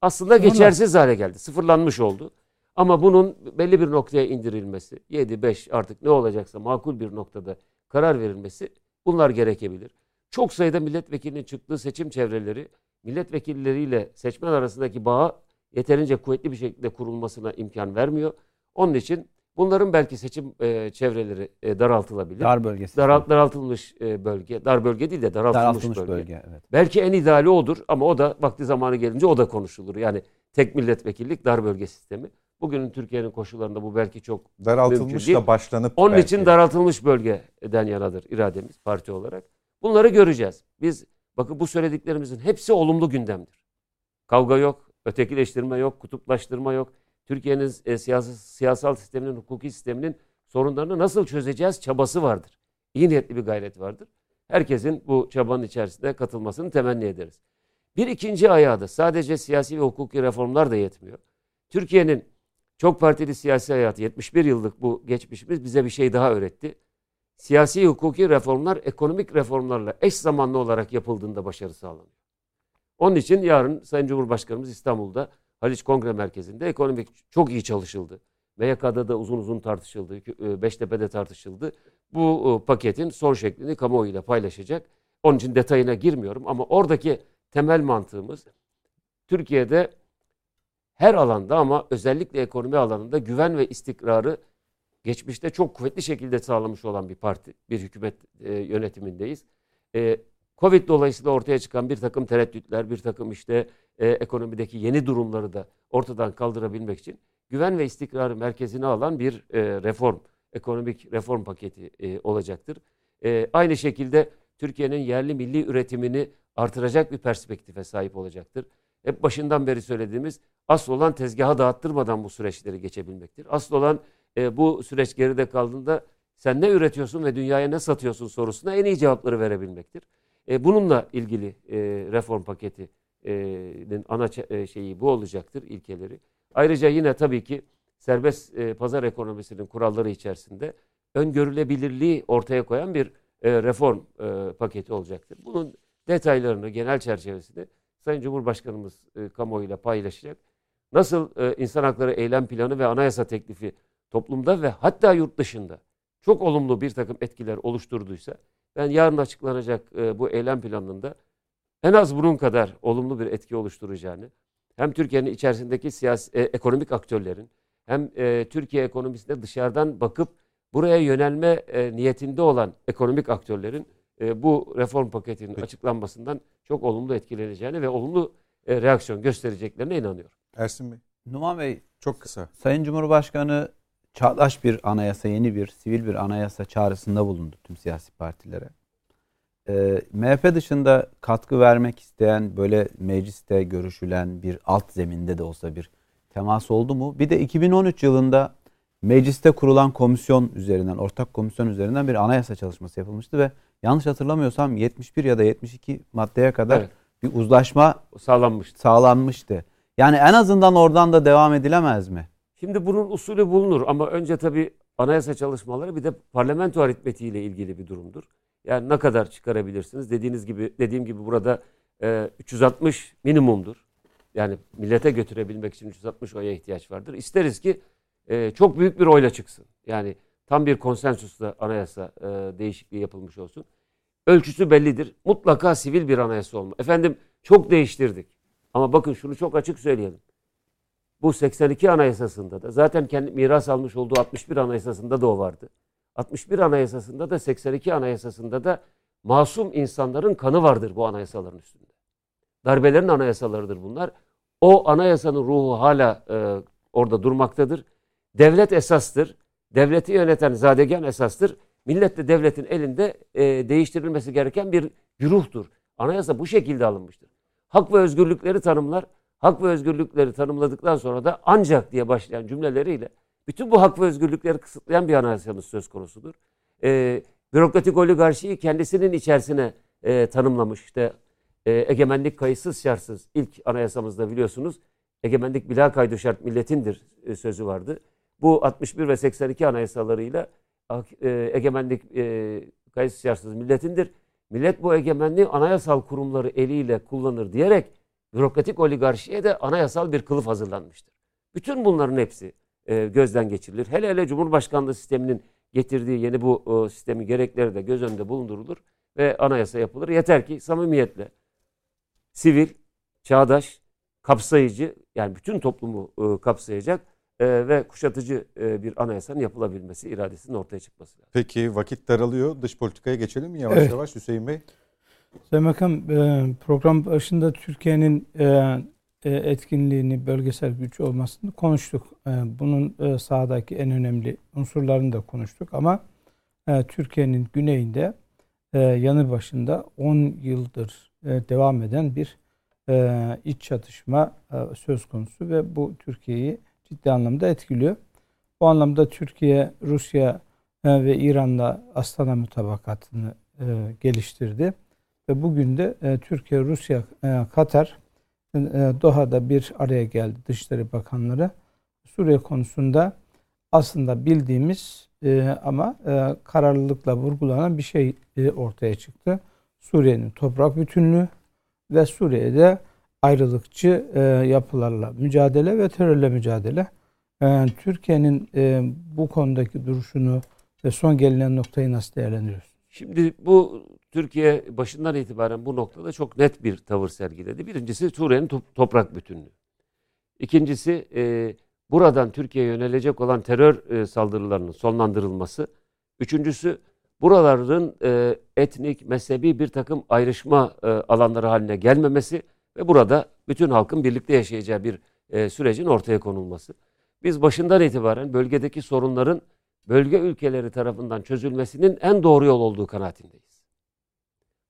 aslında geçersiz hale geldi. Sıfırlanmış oldu. Ama bunun belli bir noktaya indirilmesi, 7 5 artık ne olacaksa makul bir noktada karar verilmesi bunlar gerekebilir. Çok sayıda milletvekilinin çıktığı seçim çevreleri milletvekilleriyle seçmen arasındaki bağı yeterince kuvvetli bir şekilde kurulmasına imkan vermiyor. Onun için bunların belki seçim e, çevreleri e, daraltılabilir. Dar bölgesi. Daral- daraltılmış e, bölge, dar bölge değil de daraltılmış, Daraltılmış bölge. bölge. evet. Belki en ideali odur ama o da vakti zamanı gelince o da konuşulur. Yani tek milletvekillik dar bölge sistemi. Bugünün Türkiye'nin koşullarında bu belki çok Mümkün Daraltılmış değil. da başlanıp onun belki. için daraltılmış bölgeden yanadır irademiz parti olarak. Bunları göreceğiz. Biz bakın bu söylediklerimizin hepsi olumlu gündemdir. Kavga yok, ötekileştirme yok, kutuplaştırma yok. Türkiye'nin e, siyasi, siyasal sisteminin, hukuki sisteminin sorunlarını nasıl çözeceğiz çabası vardır. İyi niyetli bir gayret vardır. Herkesin bu çabanın içerisinde katılmasını temenni ederiz. Bir ikinci ayağı da sadece siyasi ve hukuki reformlar da yetmiyor. Türkiye'nin çok partili siyasi hayatı 71 yıllık bu geçmişimiz bize bir şey daha öğretti. Siyasi hukuki reformlar ekonomik reformlarla eş zamanlı olarak yapıldığında başarı sağlanıyor. Onun için yarın Sayın Cumhurbaşkanımız İstanbul'da Haliç Kongre Merkezi'nde ekonomik çok iyi çalışıldı. MYK'da da uzun uzun tartışıldı. e, Beştepe'de tartışıldı. Bu e, paketin son şeklini kamuoyuyla paylaşacak. Onun için detayına girmiyorum ama oradaki temel mantığımız Türkiye'de her alanda ama özellikle ekonomi alanında güven ve istikrarı geçmişte çok kuvvetli şekilde sağlamış olan bir parti, bir hükümet e, yönetimindeyiz. E, Covid dolayısıyla ortaya çıkan bir takım tereddütler, bir takım işte e, ekonomideki yeni durumları da ortadan kaldırabilmek için güven ve istikrarı merkezine alan bir e, reform, ekonomik reform paketi e, olacaktır. E, aynı şekilde Türkiye'nin yerli milli üretimini artıracak bir perspektife sahip olacaktır. Hep başından beri söylediğimiz asıl olan tezgaha dağıttırmadan bu süreçleri geçebilmektir. Asıl olan e, bu süreç geride kaldığında sen ne üretiyorsun ve dünyaya ne satıyorsun sorusuna en iyi cevapları verebilmektir. E, bununla ilgili e, reform paketinin ana e, şeyi bu olacaktır ilkeleri. Ayrıca yine tabii ki serbest e, pazar ekonomisinin kuralları içerisinde öngörülebilirliği ortaya koyan bir e, reform e, paketi olacaktır. Bunun detaylarını, genel çerçevesini Sayın Cumhurbaşkanımız e, kamuoyuyla paylaşacak. Nasıl e, insan hakları eylem planı ve anayasa teklifi toplumda ve hatta yurt dışında çok olumlu bir takım etkiler oluşturduysa ben yarın açıklanacak e, bu eylem planında en az bunun kadar olumlu bir etki oluşturacağını hem Türkiye'nin içerisindeki siyasi, e, ekonomik aktörlerin hem e, Türkiye ekonomisine dışarıdan bakıp buraya yönelme niyetinde olan ekonomik aktörlerin bu reform paketinin Peki. açıklanmasından çok olumlu etkileneceğini ve olumlu reaksiyon göstereceklerine inanıyorum. Ersin Bey Numan Bey, çok kısa. Sayın Cumhurbaşkanı çağdaş bir anayasa, yeni bir sivil bir anayasa çağrısında bulundu tüm siyasi partilere. Ee, MHP dışında katkı vermek isteyen böyle mecliste görüşülen bir alt zeminde de olsa bir temas oldu mu? Bir de 2013 yılında mecliste kurulan komisyon üzerinden, ortak komisyon üzerinden bir anayasa çalışması yapılmıştı ve yanlış hatırlamıyorsam 71 ya da 72 maddeye kadar Evet. bir uzlaşma Sağlanmıştı. sağlanmıştı. Yani en azından oradan da devam edilemez mi? Şimdi bunun usulü bulunur ama önce tabii anayasa çalışmaları bir de parlamento aritmetiğiyle ilgili bir durumdur. Yani ne kadar çıkarabilirsiniz? Dediğiniz gibi dediğim gibi burada e, 360 minimumdur. Yani millete götürebilmek için 360 oya ihtiyaç vardır. İsteriz ki e, çok büyük bir oyla çıksın. Yani tam bir konsensusla anayasa e, değişikliği yapılmış olsun. Ölçüsü bellidir. Mutlaka sivil bir anayasa olma. Efendim çok değiştirdik. Ama bakın şunu çok açık söyleyelim. Bu 82 anayasasında da zaten kendi miras almış olduğu 61 anayasasında da o vardı. 61 anayasasında da 82 anayasasında da masum insanların kanı vardır bu anayasaların üstünde. Darbelerin anayasalarıdır bunlar. O anayasanın ruhu hala e, orada durmaktadır. Devlet esastır. Devleti yöneten zadegen esastır. Millet de devletin elinde e, değiştirilmesi gereken bir güruhtur. Anayasa bu şekilde alınmıştır. Hak ve özgürlükleri tanımlar. Hak ve özgürlükleri tanımladıktan sonra da ancak diye başlayan cümleleriyle bütün bu hak ve özgürlükleri kısıtlayan bir anayasamız söz konusudur. E, bürokratik oligarşiyi kendisinin içerisine e, tanımlamış. İşte e, egemenlik kayıtsız şartsız ilk anayasamızda biliyorsunuz egemenlik bila kaydı şart milletindir e, sözü vardı. Bu 61 ve 82 anayasalarıyla e, egemenlik e, kayıtsız şartsız milletindir. Millet bu egemenliği anayasal kurumları eliyle kullanır diyerek bürokratik oligarşiye de anayasal bir kılıf hazırlanmıştır. Bütün bunların hepsi e, gözden geçirilir. Hele hele Cumhurbaşkanlığı sisteminin getirdiği yeni bu e, sistemin gerekleri de göz önünde bulundurulur ve anayasa yapılır. Yeter ki samimiyetle sivil, çağdaş, kapsayıcı yani bütün toplumu e, kapsayacak e, ve kuşatıcı e, bir anayasanın yapılabilmesi, iradesinin ortaya çıkması lazım. Peki vakit daralıyor. Dış politikaya geçelim mi yavaş evet. yavaş Hüseyin Bey? Sayın Bakan e, program başında Türkiye'nin e, e, etkinliğini, bölgesel güç olmasını konuştuk. Bunun sahadaki en önemli unsurlarını da konuştuk ama Türkiye'nin güneyinde yanı başında 10 yıldır devam eden bir iç çatışma söz konusu ve bu Türkiye'yi ciddi anlamda etkiliyor. Bu anlamda Türkiye, Rusya ve İran'la Astana mutabakatını e, geliştirdi. Ve bugün de e, Türkiye, Rusya, e, Katar e, Doha'da bir araya geldi Dışişleri Bakanları. Suriye konusunda aslında bildiğimiz e, ama e, kararlılıkla vurgulanan bir şey e, ortaya çıktı. Suriye'nin toprak bütünlüğü ve Suriye'de ayrılıkçı e, yapılarla mücadele ve terörle mücadele. E, Türkiye'nin e, bu konudaki duruşunu ve son gelinen noktayı nasıl değerlendiriyorsunuz? Şimdi bu Türkiye başından itibaren bu noktada çok net bir tavır sergiledi. Birincisi Suriye'nin top, toprak bütünlüğü. İkincisi e, buradan Türkiye'ye yönelecek olan terör e, saldırılarının sonlandırılması. Üçüncüsü buraların e, etnik, mezhebi bir takım ayrışma e, alanları haline gelmemesi ve burada bütün halkın birlikte yaşayacağı bir e, sürecin ortaya konulması. Biz başından itibaren bölgedeki sorunların bölge ülkeleri tarafından çözülmesinin en doğru yol olduğu kanaatindeyiz.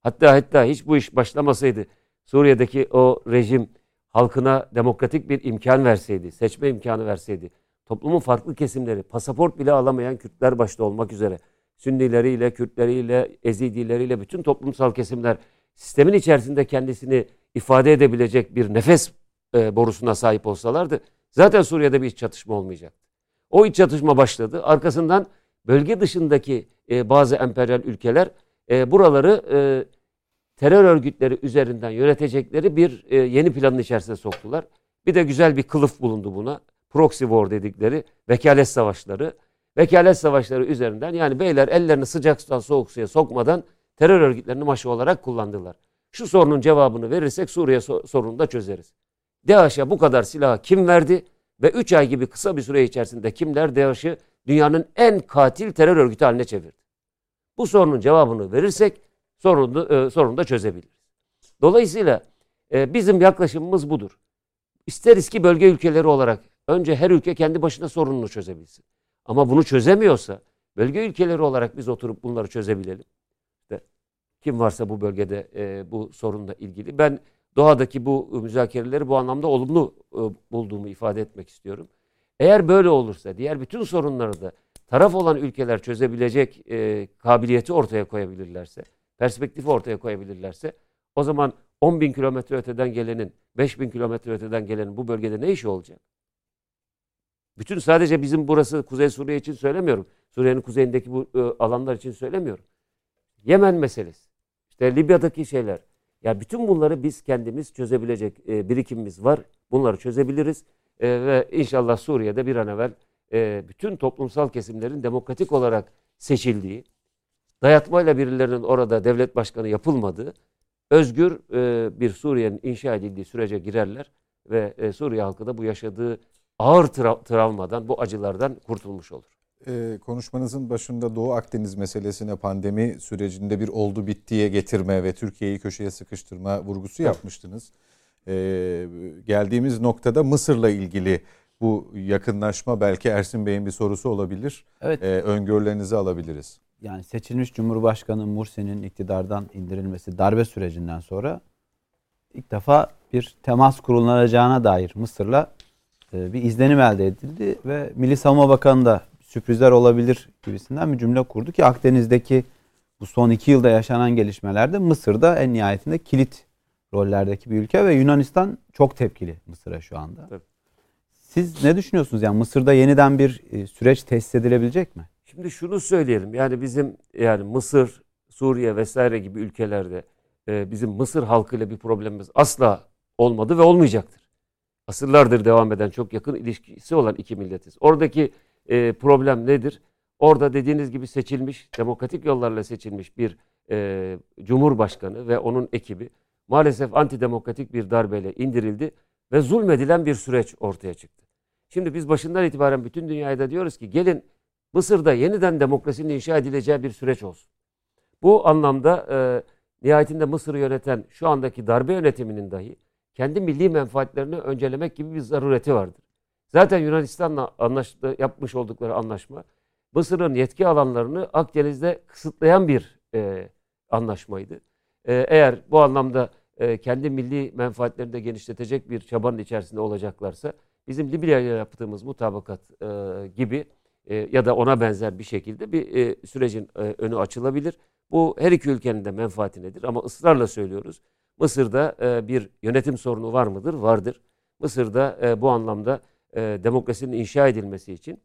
Hatta hatta hiç bu iş başlamasaydı Suriye'deki o rejim halkına demokratik bir imkan verseydi, seçme imkanı verseydi, toplumun farklı kesimleri, pasaport bile alamayan Kürtler başta olmak üzere, Sünnileriyle, Kürtleriyle, Ezidileriyle bütün toplumsal kesimler sistemin içerisinde kendisini ifade edebilecek bir nefes e, borusuna sahip olsalardı zaten Suriye'de bir iç çatışma olmayacaktı. O iç çatışma başladı. Arkasından bölge dışındaki e, bazı emperyal ülkeler e, buraları e, terör örgütleri üzerinden yönetecekleri bir e, yeni planın içerisine soktular. Bir de güzel bir kılıf bulundu buna. Proxy war dedikleri vekalet savaşları. Vekalet savaşları üzerinden yani beyler ellerini sıcak sudan soğuk suya sokmadan terör örgütlerini maşı olarak kullandılar. Şu sorunun cevabını verirsek Suriye sorununu da çözeriz. DAEŞ'e bu kadar silahı kim verdi? Ve 3 ay gibi kısa bir süre içerisinde kimler DAEŞ'ı dünyanın en katil terör örgütü haline çevirdi? Bu sorunun cevabını verirsek sorunu, e, sorunu da çözebiliriz. Dolayısıyla e, bizim yaklaşımımız budur. İsteriz ki bölge ülkeleri olarak önce her ülke kendi başına sorununu çözebilsin. Ama bunu çözemiyorsa bölge ülkeleri olarak biz oturup bunları çözebilelim. İşte kim varsa bu bölgede e, bu sorunla ilgili. Ben Doha'daki bu müzakereleri bu anlamda olumlu e, bulduğumu ifade etmek istiyorum. Eğer böyle olursa diğer bütün sorunları da taraf olan ülkeler çözebilecek e, kabiliyeti ortaya koyabilirlerse, perspektifi ortaya koyabilirlerse o zaman 10 bin kilometre öteden gelenin, 5 bin kilometre öteden gelenin bu bölgede ne işi olacak? Bütün sadece bizim burası Kuzey Suriye için söylemiyorum. Suriye'nin kuzeyindeki bu e, alanlar için söylemiyorum. Yemen meselesi. İşte Libya'daki şeyler. Ya bütün bunları biz kendimiz çözebilecek e, birikimimiz var. Bunları çözebiliriz. E, ve inşallah Suriye'de bir an evvel e, bütün toplumsal kesimlerin demokratik olarak seçildiği, dayatmayla birilerinin orada devlet başkanı yapılmadığı, özgür e, bir Suriye'nin inşa edildiği sürece girerler ve e, Suriye halkı da bu yaşadığı ağır tra- travmadan, bu acılardan kurtulmuş olur. Konuşmanızın başında Doğu Akdeniz meselesine pandemi sürecinde bir oldu bittiye getirme ve Türkiye'yi köşeye sıkıştırma vurgusu yapmıştınız. Ee, geldiğimiz noktada Mısır'la ilgili bu yakınlaşma belki Ersin Bey'in bir sorusu olabilir. Evet. Ee, öngörülerinizi alabiliriz. Yani seçilmiş Cumhurbaşkanı Mursi'nin iktidardan indirilmesi darbe sürecinden sonra ilk defa bir temas kurulacağına dair Mısır'la e, bir izlenim elde edildi ve Milli Savunma Bakanı da sürprizler olabilir gibisinden bir cümle kurdu ki Akdeniz'deki bu son iki yılda yaşanan gelişmelerde Mısır'da en nihayetinde kilit rollerdeki bir ülke ve Yunanistan çok tepkili Mısır'a şu anda. Evet. Siz ne düşünüyorsunuz? Yani Mısır'da yeniden bir e, süreç tesis edilebilecek mi? Şimdi şunu söyleyelim. Yani bizim yani Mısır, Suriye vesaire gibi ülkelerde e, bizim Mısır halkıyla bir problemimiz asla olmadı ve olmayacaktır. Asırlardır devam eden çok yakın ilişkisi olan iki milletiz. Oradaki e, problem nedir? Orada dediğiniz gibi seçilmiş, demokratik yollarla seçilmiş bir e, cumhurbaşkanı ve onun ekibi maalesef antidemokratik bir darbeyle indirildi ve zulmedilen bir süreç ortaya çıktı. Şimdi biz başından itibaren bütün dünyaya da diyoruz ki gelin Mısır'da yeniden demokrasinin inşa edileceği bir süreç olsun. Bu anlamda e, nihayetinde Mısır'ı yöneten şu andaki darbe yönetiminin dahi kendi milli menfaatlerini öncelemek gibi bir zarureti vardır. Zaten Yunanistan'la anlaştı, yapmış oldukları anlaşma Mısır'ın yetki alanlarını Akdeniz'de kısıtlayan bir e, anlaşmaydı. E, eğer bu anlamda e, kendi milli menfaatlerini de genişletecek bir çabanın içerisinde olacaklarsa bizim Libya ile yaptığımız mutabakat e, gibi e, ya da ona benzer bir şekilde bir e, sürecin önü açılabilir. Bu her iki ülkenin de menfaatinedir ama ısrarla söylüyoruz. Mısır'da bir yönetim sorunu var mıdır? Vardır. Mısır'da bu anlamda demokrasinin inşa edilmesi için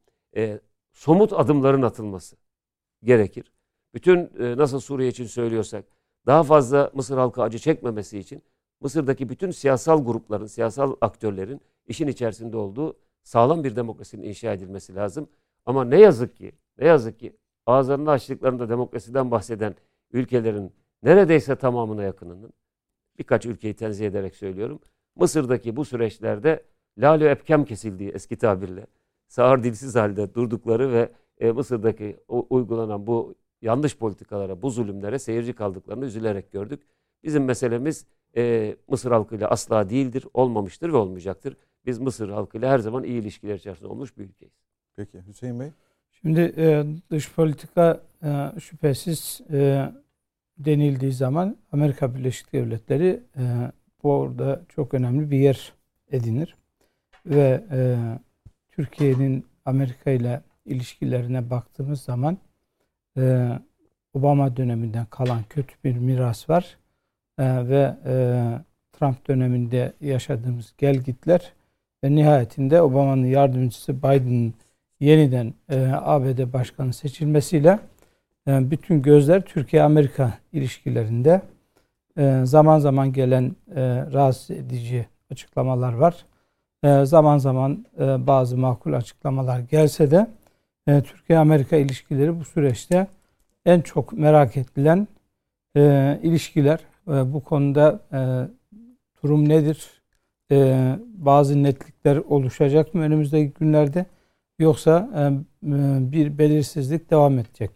somut adımların atılması gerekir. Bütün nasıl Suriye için söylüyorsak daha fazla Mısır halkı acı çekmemesi için Mısır'daki bütün siyasal grupların, siyasal aktörlerin işin içerisinde olduğu sağlam bir demokrasinin inşa edilmesi lazım. Ama ne yazık ki, ne yazık ki ağızlarını açtıklarında demokrasiden bahseden ülkelerin neredeyse tamamına yakınının birkaç ülkeyi tenzih ederek söylüyorum. Mısır'daki bu süreçlerde lale epkem kesildiği eski tabirle sağır dilsiz halde durdukları ve e, Mısır'daki uygulanan bu yanlış politikalara, bu zulümlere seyirci kaldıklarını üzülerek gördük. Bizim meselemiz e, Mısır halkıyla asla değildir, olmamıştır ve olmayacaktır. Biz Mısır halkıyla her zaman iyi ilişkiler içerisinde olmuş bir ülkeyiz. Peki Hüseyin Bey? Şimdi e, dış politika e, şüphesiz e, denildiği zaman Amerika Birleşik Devletleri e, bu orada çok önemli bir yer edinir. Ve e, Türkiye'nin Amerika ile ilişkilerine baktığımız zaman e, Obama döneminden kalan kötü bir miras var. E, ve e, Trump döneminde yaşadığımız gelgitler ve nihayetinde Obama'nın yardımcısı Biden'ın yeniden e, ABD başkanı seçilmesiyle e, bütün gözler Türkiye-Amerika ilişkilerinde e, zaman zaman gelen e, rahatsız edici açıklamalar var. E, zaman zaman e, bazı makul açıklamalar gelse de e, Türkiye-Amerika ilişkileri bu süreçte en çok merak edilen e, ilişkiler. E, bu konuda e, durum nedir? E, bazı netlikler oluşacak mı önümüzdeki günlerde? Yoksa e, e bir belirsizlik devam edecek?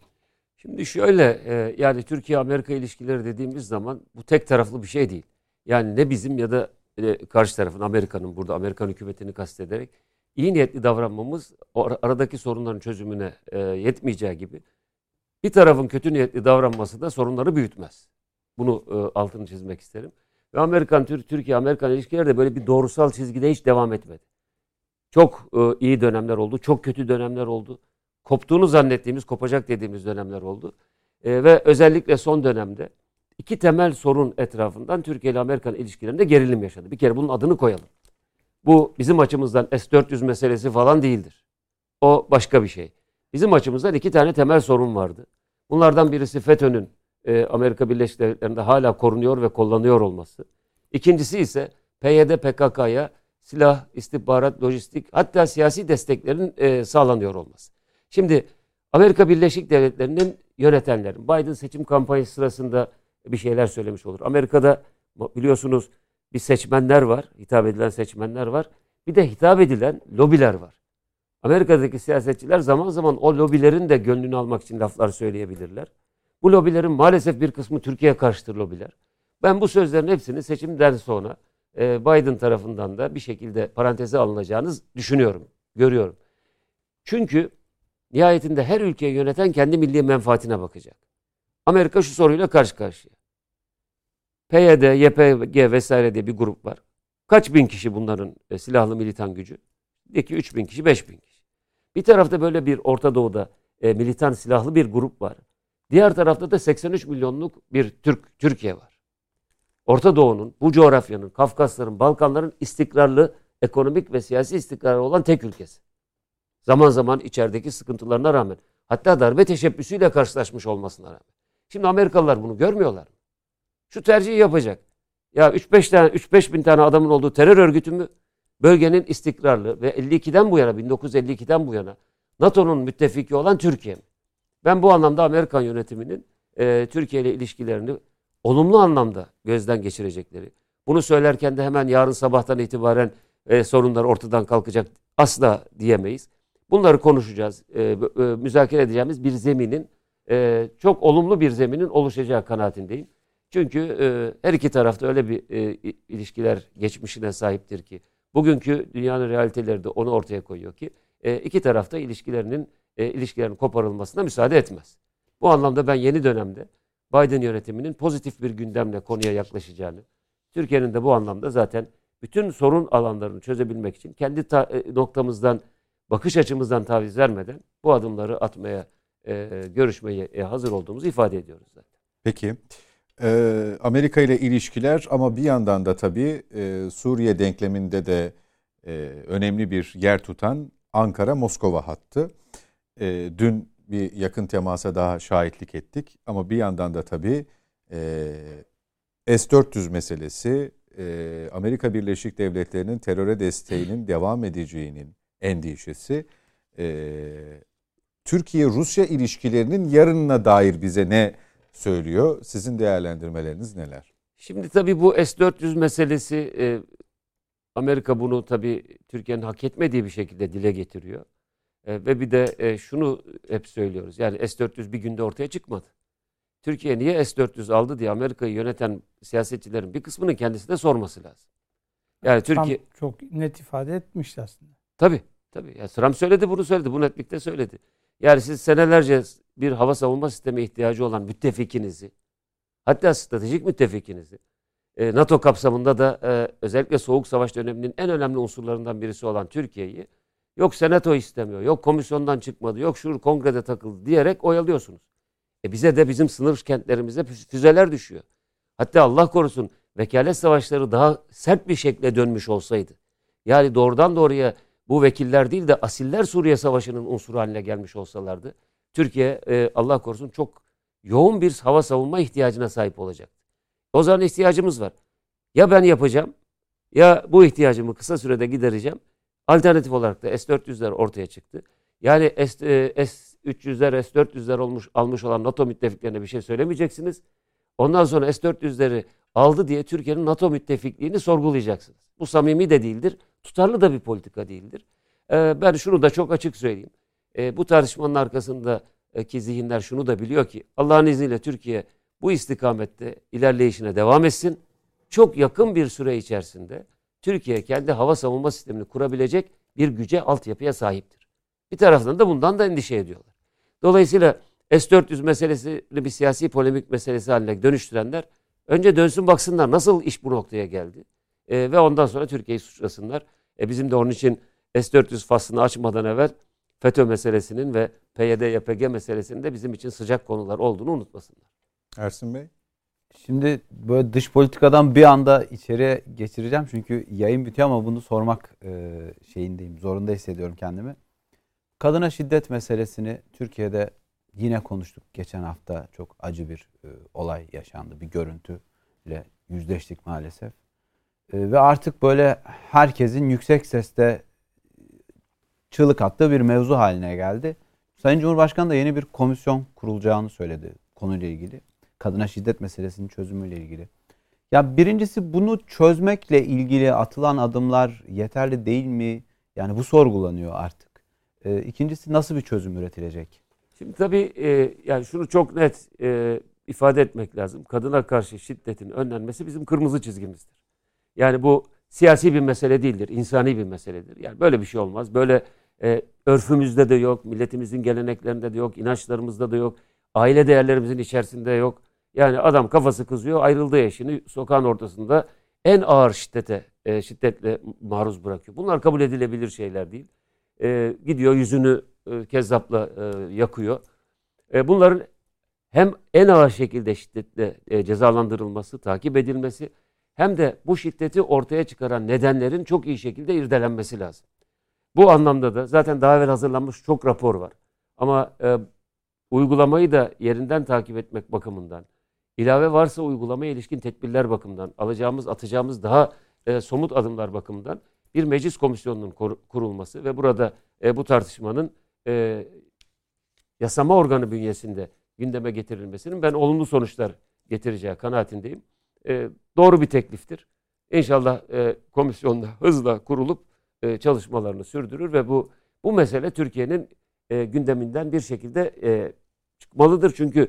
Şimdi şöyle e, yani Türkiye-Amerika ilişkileri dediğimiz zaman bu tek taraflı bir şey değil. Yani ne bizim ya da e, karşı tarafın Amerika'nın burada Amerikan hükümetini kastederek iyi niyetli davranmamız aradaki sorunların çözümüne e, yetmeyeceği gibi bir tarafın kötü niyetli davranması da sorunları büyütmez. Bunu e, altını çizmek isterim. Ve Amerikan Türkiye Amerikan ilişkileri de böyle bir doğrusal çizgide hiç devam etmedi. Çok e, iyi dönemler oldu, çok kötü dönemler oldu. Koptuğunu zannettiğimiz, kopacak dediğimiz dönemler oldu. Ve özellikle son dönemde iki temel sorun etrafından Türkiye ile Amerikan ilişkilerinde gerilim yaşadı. Bir kere bunun adını koyalım. Bu bizim açımızdan S-400 meselesi falan değildir. O başka bir şey. Bizim açımızdan iki tane temel sorun vardı. Bunlardan birisi FETÖ'nün e, Amerika Birleşik Devletleri'nde hala korunuyor ve kullanıyor olması. İkincisi ise PYD PKK'ya silah, istihbarat, lojistik hatta siyasi desteklerin e, sağlanıyor olması. Şimdi Amerika Birleşik Devletleri'nin yönetenlerin Biden seçim kampanyası sırasında bir şeyler söylemiş olur. Amerika'da biliyorsunuz bir seçmenler var, hitap edilen seçmenler var. Bir de hitap edilen lobiler var. Amerika'daki siyasetçiler zaman zaman o lobilerin de gönlünü almak için laflar söyleyebilirler. Bu lobilerin maalesef bir kısmı Türkiye karşıtır lobiler. Ben bu sözlerin hepsini seçimden sonra e, Biden tarafından da bir şekilde paranteze alınacağını düşünüyorum, görüyorum. Çünkü nihayetinde her ülkeyi yöneten kendi milli menfaatine bakacak. Amerika şu soruyla karşı karşıya. PYD, YPG vesaire diye bir grup var. Kaç bin kişi bunların e, silahlı militan gücü? De ki 3 bin kişi, 5 bin kişi. Bir tarafta böyle bir Orta Doğu'da e, militan silahlı bir grup var. Diğer tarafta da 83 milyonluk bir Türk Türkiye var. Orta Doğu'nun, bu coğrafyanın, Kafkasların, Balkanların istikrarlı ekonomik ve siyasi istikrarı olan tek ülkesi. Zaman zaman içerideki sıkıntılarına rağmen hatta darbe teşebbüsüyle karşılaşmış olmasına rağmen. Şimdi Amerikalılar bunu görmüyorlar mı? Şu tercihi yapacak. Ya 3-5 tane 3-5 bin tane adamın olduğu terör örgütü mü? Bölgenin istikrarlı ve 52'den bu yana 1952'den bu yana NATO'nun müttefiki olan Türkiye? Ben bu anlamda Amerikan yönetiminin e, Türkiye ile ilişkilerini olumlu anlamda gözden geçirecekleri. Bunu söylerken de hemen yarın sabahtan itibaren e, sorunlar ortadan kalkacak asla diyemeyiz. Bunları konuşacağız, e, e, müzakere edeceğimiz bir zeminin e, çok olumlu bir zeminin oluşacağı kanaatindeyim. Çünkü e, her iki tarafta öyle bir e, ilişkiler geçmişine sahiptir ki bugünkü dünyanın realiteleri de onu ortaya koyuyor ki e, iki tarafta ilişkilerinin e, ilişkilerin koparılmasına müsaade etmez. Bu anlamda ben yeni dönemde Biden yönetiminin pozitif bir gündemle konuya yaklaşacağını, Türkiye'nin de bu anlamda zaten bütün sorun alanlarını çözebilmek için kendi ta, e, noktamızdan, bakış açımızdan taviz vermeden bu adımları atmaya, e, görüşmeye e, hazır olduğumuzu ifade ediyoruz zaten. Peki. Ee, Amerika ile ilişkiler ama bir yandan da tabii e, Suriye denkleminde de e, önemli bir yer tutan Ankara-Moskova hattı. E, dün bir yakın temasa daha şahitlik ettik ama bir yandan da tabii e, S-400 meselesi e, Amerika Birleşik Devletleri'nin teröre desteğinin devam edeceğinin endişesi e, Türkiye-Rusya ilişkilerinin yarınına dair bize ne söylüyor? Sizin değerlendirmeleriniz neler? Şimdi tabii bu S-400 meselesi e, Amerika bunu tabii Türkiye'nin hak etmediği bir şekilde dile getiriyor. E, ve bir de e, şunu hep söylüyoruz. Yani S-400 bir günde ortaya çıkmadı. Türkiye niye S-400 aldı diye Amerika'yı yöneten siyasetçilerin bir kısmının kendisine sorması lazım. Yani Türkiye Trump çok net ifade etmişti aslında. Tabii. Tabii. Ya Trump söyledi bunu söyledi. Bu netlikte söyledi. Yani siz senelerce bir hava savunma sistemi ihtiyacı olan müttefikinizi hatta stratejik müttefikinizi e, NATO kapsamında da e, özellikle Soğuk Savaş döneminin en önemli unsurlarından birisi olan Türkiye'yi yok senato istemiyor, yok komisyondan çıkmadı, yok şu kongrede takıldı diyerek oyalıyorsunuz. E bize de bizim sınır kentlerimize füzeler düşüyor. Hatta Allah korusun vekalet savaşları daha sert bir şekilde dönmüş olsaydı. Yani doğrudan doğruya bu vekiller değil de asiller Suriye Savaşı'nın unsuru haline gelmiş olsalardı Türkiye e, Allah korusun çok yoğun bir hava savunma ihtiyacına sahip olacak. O zaman ihtiyacımız var. Ya ben yapacağım ya bu ihtiyacımı kısa sürede gidereceğim. Alternatif olarak da S-400'ler ortaya çıktı. Yani S, e, S-300'ler, S-400'ler olmuş, almış olan NATO müttefiklerine bir şey söylemeyeceksiniz. Ondan sonra S-400'leri aldı diye Türkiye'nin NATO müttefikliğini sorgulayacaksınız. Bu samimi de değildir, tutarlı da bir politika değildir. Ee, ben şunu da çok açık söyleyeyim. Ee, bu tartışmanın arkasındaki zihinler şunu da biliyor ki Allah'ın izniyle Türkiye bu istikamette ilerleyişine devam etsin. Çok yakın bir süre içerisinde Türkiye kendi hava savunma sistemini kurabilecek bir güce, altyapıya sahiptir. Bir taraftan da bundan da endişe ediyorlar. Dolayısıyla S-400 meselesini bir siyasi polemik meselesi haline dönüştürenler önce dönsün baksınlar nasıl iş bu noktaya geldi. E, ve ondan sonra Türkiye'yi suçlasınlar. E, bizim de onun için S-400 faslını açmadan evvel FETÖ meselesinin ve PYD-YPG meselesinin de bizim için sıcak konular olduğunu unutmasınlar. Ersin Bey? Şimdi böyle dış politikadan bir anda içeriye geçireceğim çünkü yayın bitiyor ama bunu sormak e, şeyindeyim, zorunda hissediyorum kendimi. Kadına şiddet meselesini Türkiye'de yine konuştuk. Geçen hafta çok acı bir e, olay yaşandı, bir görüntüyle yüzleştik maalesef. E, ve artık böyle herkesin yüksek sesle çığlık attığı bir mevzu haline geldi. Sayın Cumhurbaşkanı da yeni bir komisyon kurulacağını söyledi konuyla ilgili kadına şiddet meselesinin çözümüyle ilgili. Ya birincisi bunu çözmekle ilgili atılan adımlar yeterli değil mi? Yani bu sorgulanıyor artık. E, ikincisi nasıl bir çözüm üretilecek? Şimdi tabii e, yani şunu çok net e, ifade etmek lazım. Kadına karşı şiddetin önlenmesi bizim kırmızı çizgimizdir. Yani bu siyasi bir mesele değildir, insani bir meseledir. Yani böyle bir şey olmaz. Böyle e, örfümüzde de yok, milletimizin geleneklerinde de yok, inançlarımızda da yok, aile değerlerimizin içerisinde yok. Yani adam kafası kızıyor ayrıldığı eşini sokağın ortasında en ağır şiddete e, şiddetle maruz bırakıyor. Bunlar kabul edilebilir şeyler değil. E, gidiyor yüzünü e, kezzapla e, yakıyor. E, bunların hem en ağır şekilde şiddetle e, cezalandırılması, takip edilmesi hem de bu şiddeti ortaya çıkaran nedenlerin çok iyi şekilde irdelenmesi lazım. Bu anlamda da zaten daha evvel hazırlanmış çok rapor var. Ama e, uygulamayı da yerinden takip etmek bakımından, ilave varsa uygulamaya ilişkin tedbirler bakımından, alacağımız, atacağımız daha e, somut adımlar bakımından bir meclis komisyonunun kur, kurulması ve burada e, bu tartışmanın e, yasama organı bünyesinde gündeme getirilmesinin ben olumlu sonuçlar getireceği kanaatindeyim. E, doğru bir tekliftir. İnşallah e, komisyonda hızla kurulup e, çalışmalarını sürdürür ve bu bu mesele Türkiye'nin e, gündeminden bir şekilde e, çıkmalıdır. Çünkü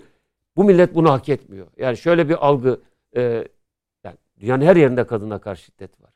bu millet bunu hak etmiyor. Yani şöyle bir algı, e, yani dünyanın her yerinde kadına karşı şiddet var.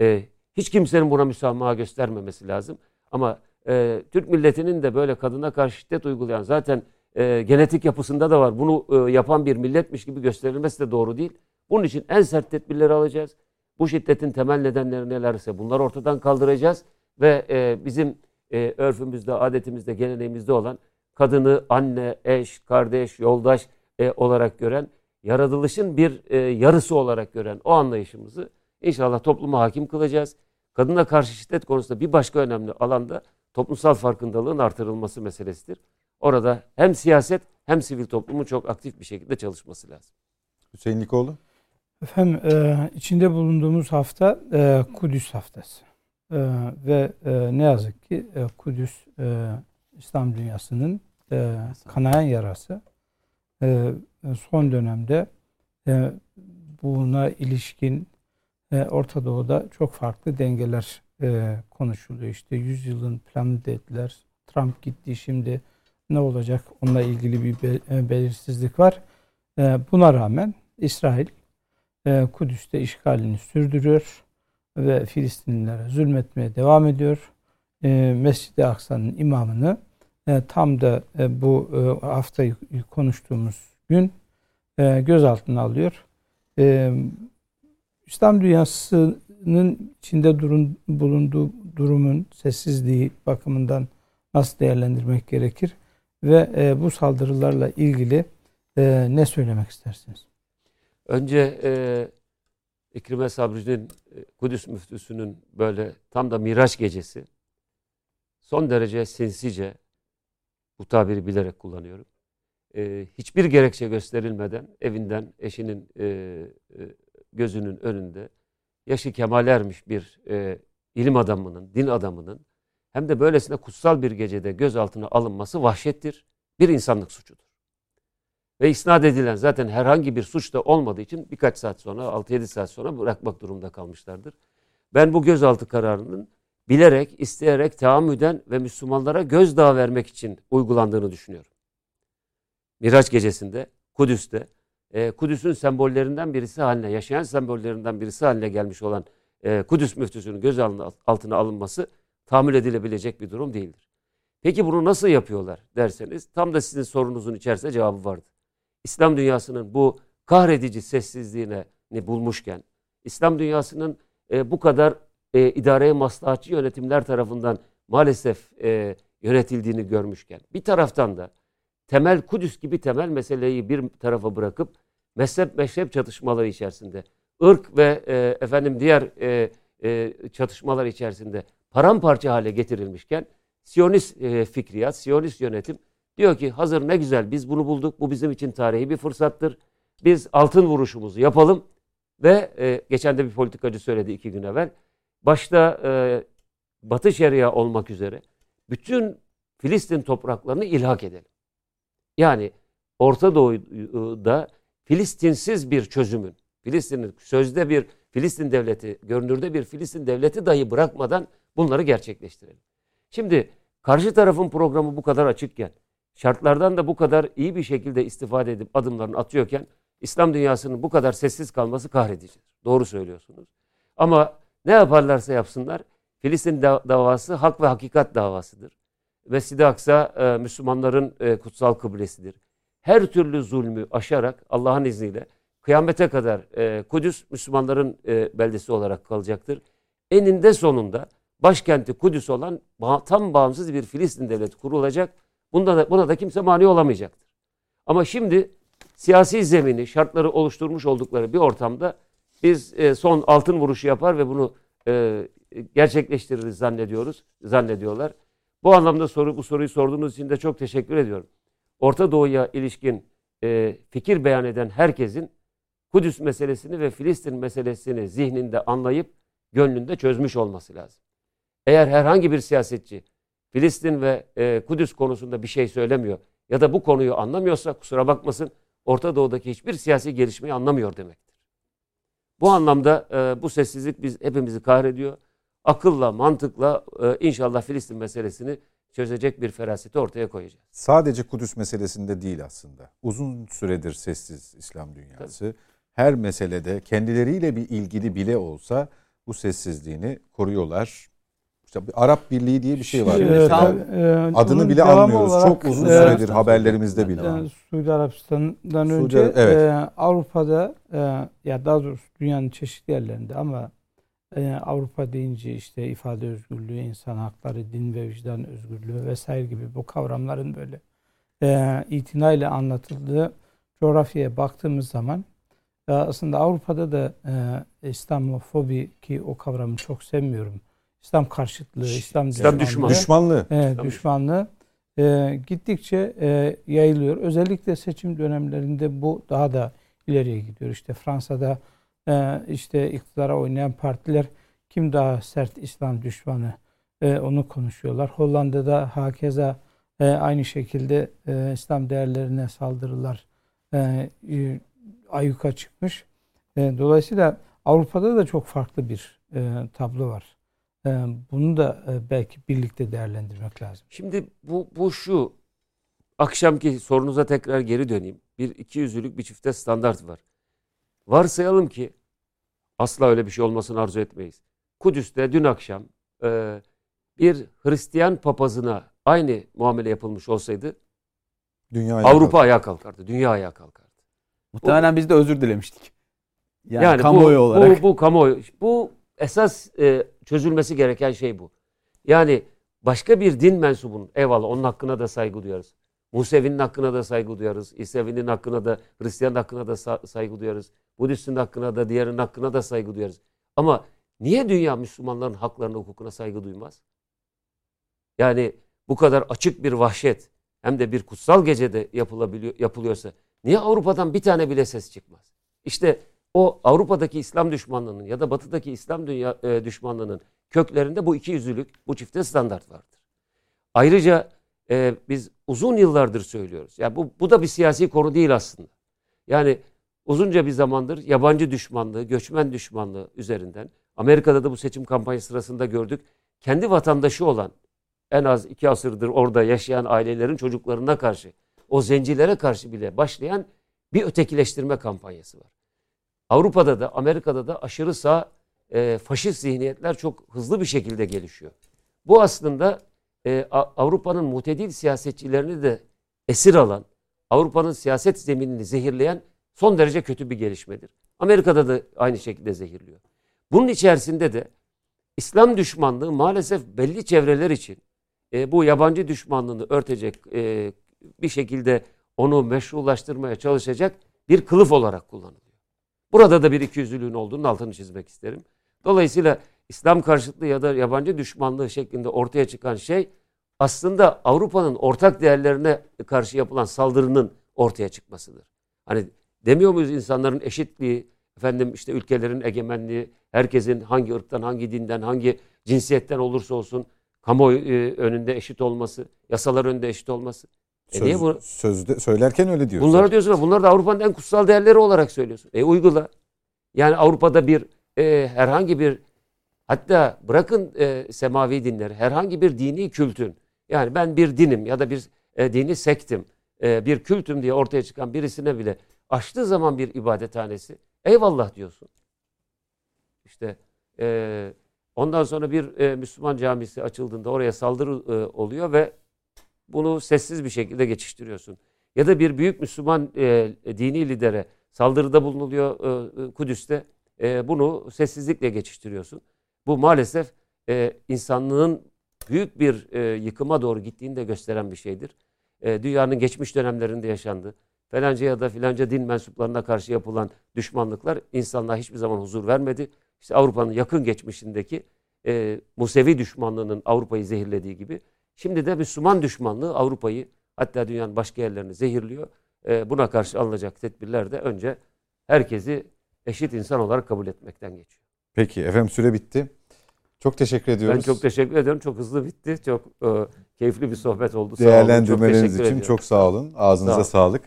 E, hiç kimsenin buna müsamaha göstermemesi lazım. Ama e, Türk milletinin de böyle kadına karşı şiddet uygulayan zaten e, genetik yapısında da var. Bunu e, yapan bir milletmiş gibi gösterilmesi de doğru değil. Bunun için en sert tedbirleri alacağız. Bu şiddetin temel nedenleri nelerse bunları ortadan kaldıracağız ve e, bizim e, örfümüzde, adetimizde, geleneğimizde olan kadını anne, eş, kardeş, yoldaş e, olarak gören, yaratılışın bir e, yarısı olarak gören o anlayışımızı inşallah topluma hakim kılacağız. Kadına karşı şiddet konusunda bir başka önemli alanda toplumsal farkındalığın artırılması meselesidir. Orada hem siyaset hem sivil toplumun çok aktif bir şekilde çalışması lazım. Hüseyin Likoğlu. Efendim e, içinde bulunduğumuz hafta e, Kudüs haftası e, ve e, ne yazık ki e, Kudüs e, İslam dünyasının e, kanayan yarası. E, son dönemde e, buna ilişkin e, Orta Doğu'da çok farklı dengeler e, konuşuluyor. İşte 100 yılın planı dediler. Trump gitti şimdi ne olacak onunla ilgili bir be, belirsizlik var. E, buna rağmen İsrail e, Kudüs'te işgalini sürdürüyor ve Filistinlilere zulmetmeye devam ediyor. E, Mescid-i Aksa'nın imamını e, tam da e, bu haftayı konuştuğumuz gün gözaltına alıyor. İslam dünyasının içinde durun, bulunduğu durumun sessizliği bakımından nasıl değerlendirmek gerekir ve bu saldırılarla ilgili ne söylemek istersiniz? Önce e, İkrime Sabri'nin e, Kudüs müftüsünün böyle tam da Miraç gecesi son derece sinsice bu tabiri bilerek kullanıyorum. E, hiçbir gerekçe gösterilmeden evinden eşinin e, e, gözünün önünde yaşı kemal ermiş bir e, ilim adamının, din adamının hem de böylesine kutsal bir gecede gözaltına alınması vahşettir. Bir insanlık suçudur. Ve isnat edilen zaten herhangi bir suç da olmadığı için birkaç saat sonra, 6-7 saat sonra bırakmak durumunda kalmışlardır. Ben bu gözaltı kararının bilerek, isteyerek, tahammüden ve Müslümanlara gözdağı vermek için uygulandığını düşünüyorum. Miraç gecesinde, Kudüs'te, e, Kudüs'ün sembollerinden birisi haline, yaşayan sembollerinden birisi haline gelmiş olan e, Kudüs müftüsünün göz altına alınması tahammül edilebilecek bir durum değildir. Peki bunu nasıl yapıyorlar derseniz tam da sizin sorunuzun içerisinde cevabı vardı. İslam dünyasının bu kahredici sessizliğine ne bulmuşken, İslam dünyasının e, bu kadar e, idareye maslahatçı yönetimler tarafından maalesef e, yönetildiğini görmüşken, bir taraftan da temel Kudüs gibi temel meseleyi bir tarafa bırakıp mezhep meşrep çatışmaları içerisinde, ırk ve e, efendim diğer e, e, çatışmalar içerisinde paramparça hale getirilmişken Siyonist e, fikriyat, Siyonist yönetim diyor ki hazır ne güzel biz bunu bulduk. Bu bizim için tarihi bir fırsattır. Biz altın vuruşumuzu yapalım ve e, geçen de bir politikacı söyledi iki gün evvel. Başta e, Batı Şeria olmak üzere bütün Filistin topraklarını ilhak edelim. Yani Orta Doğu'da Filistinsiz bir çözümün, Filistin'in sözde bir Filistin devleti, görünürde bir Filistin devleti dahi bırakmadan bunları gerçekleştirelim. Şimdi karşı tarafın programı bu kadar açıkken, şartlardan da bu kadar iyi bir şekilde istifade edip adımlarını atıyorken, İslam dünyasının bu kadar sessiz kalması kahredicidir. Doğru söylüyorsunuz. Ama ne yaparlarsa yapsınlar, Filistin davası hak ve hakikat davasıdır. Mescid-i Aksa e, Müslümanların e, kutsal kıblesidir. Her türlü zulmü aşarak Allah'ın izniyle kıyamete kadar e, Kudüs Müslümanların e, beldesi olarak kalacaktır. Eninde sonunda başkenti Kudüs olan tam bağımsız bir Filistin devleti kurulacak. Bunda da, buna da kimse mani olamayacaktır. Ama şimdi siyasi zemini, şartları oluşturmuş oldukları bir ortamda biz e, son altın vuruşu yapar ve bunu e, gerçekleştiririz zannediyoruz, zannediyorlar. Bu anlamda soru bu soruyu sorduğunuz için de çok teşekkür ediyorum. Orta Doğu'ya ilişkin e, fikir beyan eden herkesin Kudüs meselesini ve Filistin meselesini zihninde anlayıp gönlünde çözmüş olması lazım. Eğer herhangi bir siyasetçi Filistin ve e, Kudüs konusunda bir şey söylemiyor ya da bu konuyu anlamıyorsa kusura bakmasın Orta Doğu'daki hiçbir siyasi gelişmeyi anlamıyor demektir. Bu anlamda e, bu sessizlik biz hepimizi kahrediyor. Akılla, mantıkla e, inşallah Filistin meselesini çözecek bir feraseti ortaya koyacağız. Sadece Kudüs meselesinde değil aslında. Uzun süredir sessiz İslam dünyası. Her meselede kendileriyle bir ilgili bile olsa bu sessizliğini koruyorlar. İşte bir Arap Birliği diye bir şey var. Ee, mesela. tam e, Adını bile devamı anmıyoruz. olarak, Çok uzun e, süredir haberlerimizde bile. Yani Suudi Arabistan'dan Suudi- önce evet. e, Avrupa'da e, ya daha doğrusu dünyanın çeşitli yerlerinde ama e, Avrupa deyince işte ifade özgürlüğü, insan hakları, din ve vicdan özgürlüğü vesaire gibi bu kavramların böyle e, itinayla anlatıldığı coğrafyaya baktığımız zaman e, aslında Avrupa'da da e, İslamofobi ki o kavramı çok sevmiyorum. İslam karşıtlığı, İslam, İslam düşmanlığı. Düşmanlığı. Evet, İslam düşmanlığı e, gittikçe e, yayılıyor. Özellikle seçim dönemlerinde bu daha da ileriye gidiyor. İşte Fransa'da e, işte iktidara oynayan partiler kim daha sert İslam düşmanı e, onu konuşuyorlar. Hollanda'da hakeza e, aynı şekilde e, İslam değerlerine saldırılar e, e, ayyuka çıkmış. E, dolayısıyla Avrupa'da da çok farklı bir e, tablo var. Ee, Bunu da e, belki birlikte değerlendirmek lazım. Şimdi bu, bu şu akşamki sorunuza tekrar geri döneyim. Bir iki yüzlülük bir çifte standart var. Varsayalım ki asla öyle bir şey olmasını arzu etmeyiz. Kudüs'te dün akşam e, bir Hristiyan papazına aynı muamele yapılmış olsaydı Dünya Avrupa ayağa kalkardı. Dünya ayağa kalkardı. Muhtemelen biz de özür dilemiştik. Yani, Yani, kamuoyu bu, olarak. Bu, bu kamuoyu. Bu esas e, çözülmesi gereken şey bu. Yani başka bir din mensubunun eyvallah onun hakkına da saygı duyarız. Musevi'nin hakkına da saygı duyarız. İsevi'nin hakkına da, Hristiyan hakkına da sa- saygı duyarız. Budist'in hakkına da, diğerinin hakkına da saygı duyarız. Ama niye dünya Müslümanların haklarına, hukukuna saygı duymaz? Yani bu kadar açık bir vahşet hem de bir kutsal gecede yapılabiliyor, yapılıyorsa niye Avrupa'dan bir tane bile ses çıkmaz? İşte o Avrupa'daki İslam düşmanlığının ya da Batı'daki İslam dünya e, düşmanlığının köklerinde bu iki yüzlülük, bu çifte standart vardır. Ayrıca e, biz uzun yıllardır söylüyoruz. Ya bu bu da bir siyasi konu değil aslında. Yani uzunca bir zamandır yabancı düşmanlığı, göçmen düşmanlığı üzerinden Amerika'da da bu seçim kampanyası sırasında gördük. Kendi vatandaşı olan en az iki asırdır orada yaşayan ailelerin çocuklarına karşı, o zencilere karşı bile başlayan bir ötekileştirme kampanyası var. Avrupa'da da Amerika'da da aşırı sağ e, faşist zihniyetler çok hızlı bir şekilde gelişiyor. Bu aslında e, Avrupa'nın mutedil siyasetçilerini de esir alan, Avrupa'nın siyaset zeminini zehirleyen son derece kötü bir gelişmedir. Amerika'da da aynı şekilde zehirliyor. Bunun içerisinde de İslam düşmanlığı maalesef belli çevreler için e, bu yabancı düşmanlığını örtecek e, bir şekilde onu meşrulaştırmaya çalışacak bir kılıf olarak kullanılıyor. Burada da bir ikiyüzlülüğün olduğunun altını çizmek isterim. Dolayısıyla İslam karşıtlığı ya da yabancı düşmanlığı şeklinde ortaya çıkan şey aslında Avrupa'nın ortak değerlerine karşı yapılan saldırının ortaya çıkmasıdır. Hani demiyor muyuz insanların eşitliği, efendim işte ülkelerin egemenliği, herkesin hangi ırktan, hangi dinden, hangi cinsiyetten olursa olsun kamuoyu e, önünde eşit olması, yasalar önünde eşit olması. E niye bu? sözde söylerken öyle diyor. Bunları diyorsun ama bunlar da Avrupa'nın en kutsal değerleri olarak söylüyorsun. E uygula. Yani Avrupa'da bir e, herhangi bir hatta bırakın e, semavi dinleri herhangi bir dini kültün yani ben bir dinim ya da bir e, dini sektim e, bir kültüm diye ortaya çıkan birisine bile açtığı zaman bir ibadethanesi eyvallah diyorsun. İşte e, ondan sonra bir e, Müslüman camisi açıldığında oraya saldırı e, oluyor ve bunu sessiz bir şekilde geçiştiriyorsun. Ya da bir büyük Müslüman e, dini lidere saldırıda bulunuluyor e, e, Kudüs'te. E, bunu sessizlikle geçiştiriyorsun. Bu maalesef e, insanlığın büyük bir e, yıkıma doğru gittiğini de gösteren bir şeydir. E, dünyanın geçmiş dönemlerinde yaşandı. Falanca ya da filanca din mensuplarına karşı yapılan düşmanlıklar insanlığa hiçbir zaman huzur vermedi. İşte Avrupa'nın yakın geçmişindeki e, Musevi düşmanlığının Avrupa'yı zehirlediği gibi şimdi de Müslüman düşmanlığı Avrupa'yı hatta dünyanın başka yerlerini zehirliyor. E, buna karşı alınacak tedbirler de önce herkesi eşit insan olarak kabul etmekten geçiyor. Peki efendim süre bitti. Çok teşekkür ediyoruz. Ben çok teşekkür ediyorum. Çok hızlı bitti. Çok e, keyifli bir sohbet oldu. Sağ olun. Çok Değerlendirmeleriniz teşekkür için ediyorum. çok sağ olun. Ağzınıza Sağ olun. sağlık.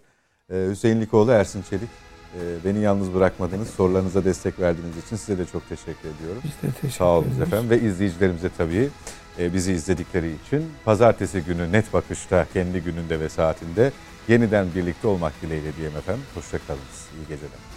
Ee, Hüseyin Likoğlu, Ersin Çelik. e, beni yalnız bırakmadınız. Sorularınıza destek verdiğiniz için size de çok teşekkür ediyorum. Biz de teşekkür Sağ olun efendim ve izleyicilerimize tabii bizi izledikleri için pazartesi günü net bakışta kendi gününde ve saatinde yeniden birlikte olmak dileğiyle diyeyim efendim. Hoşçakalınız. İyi geceler.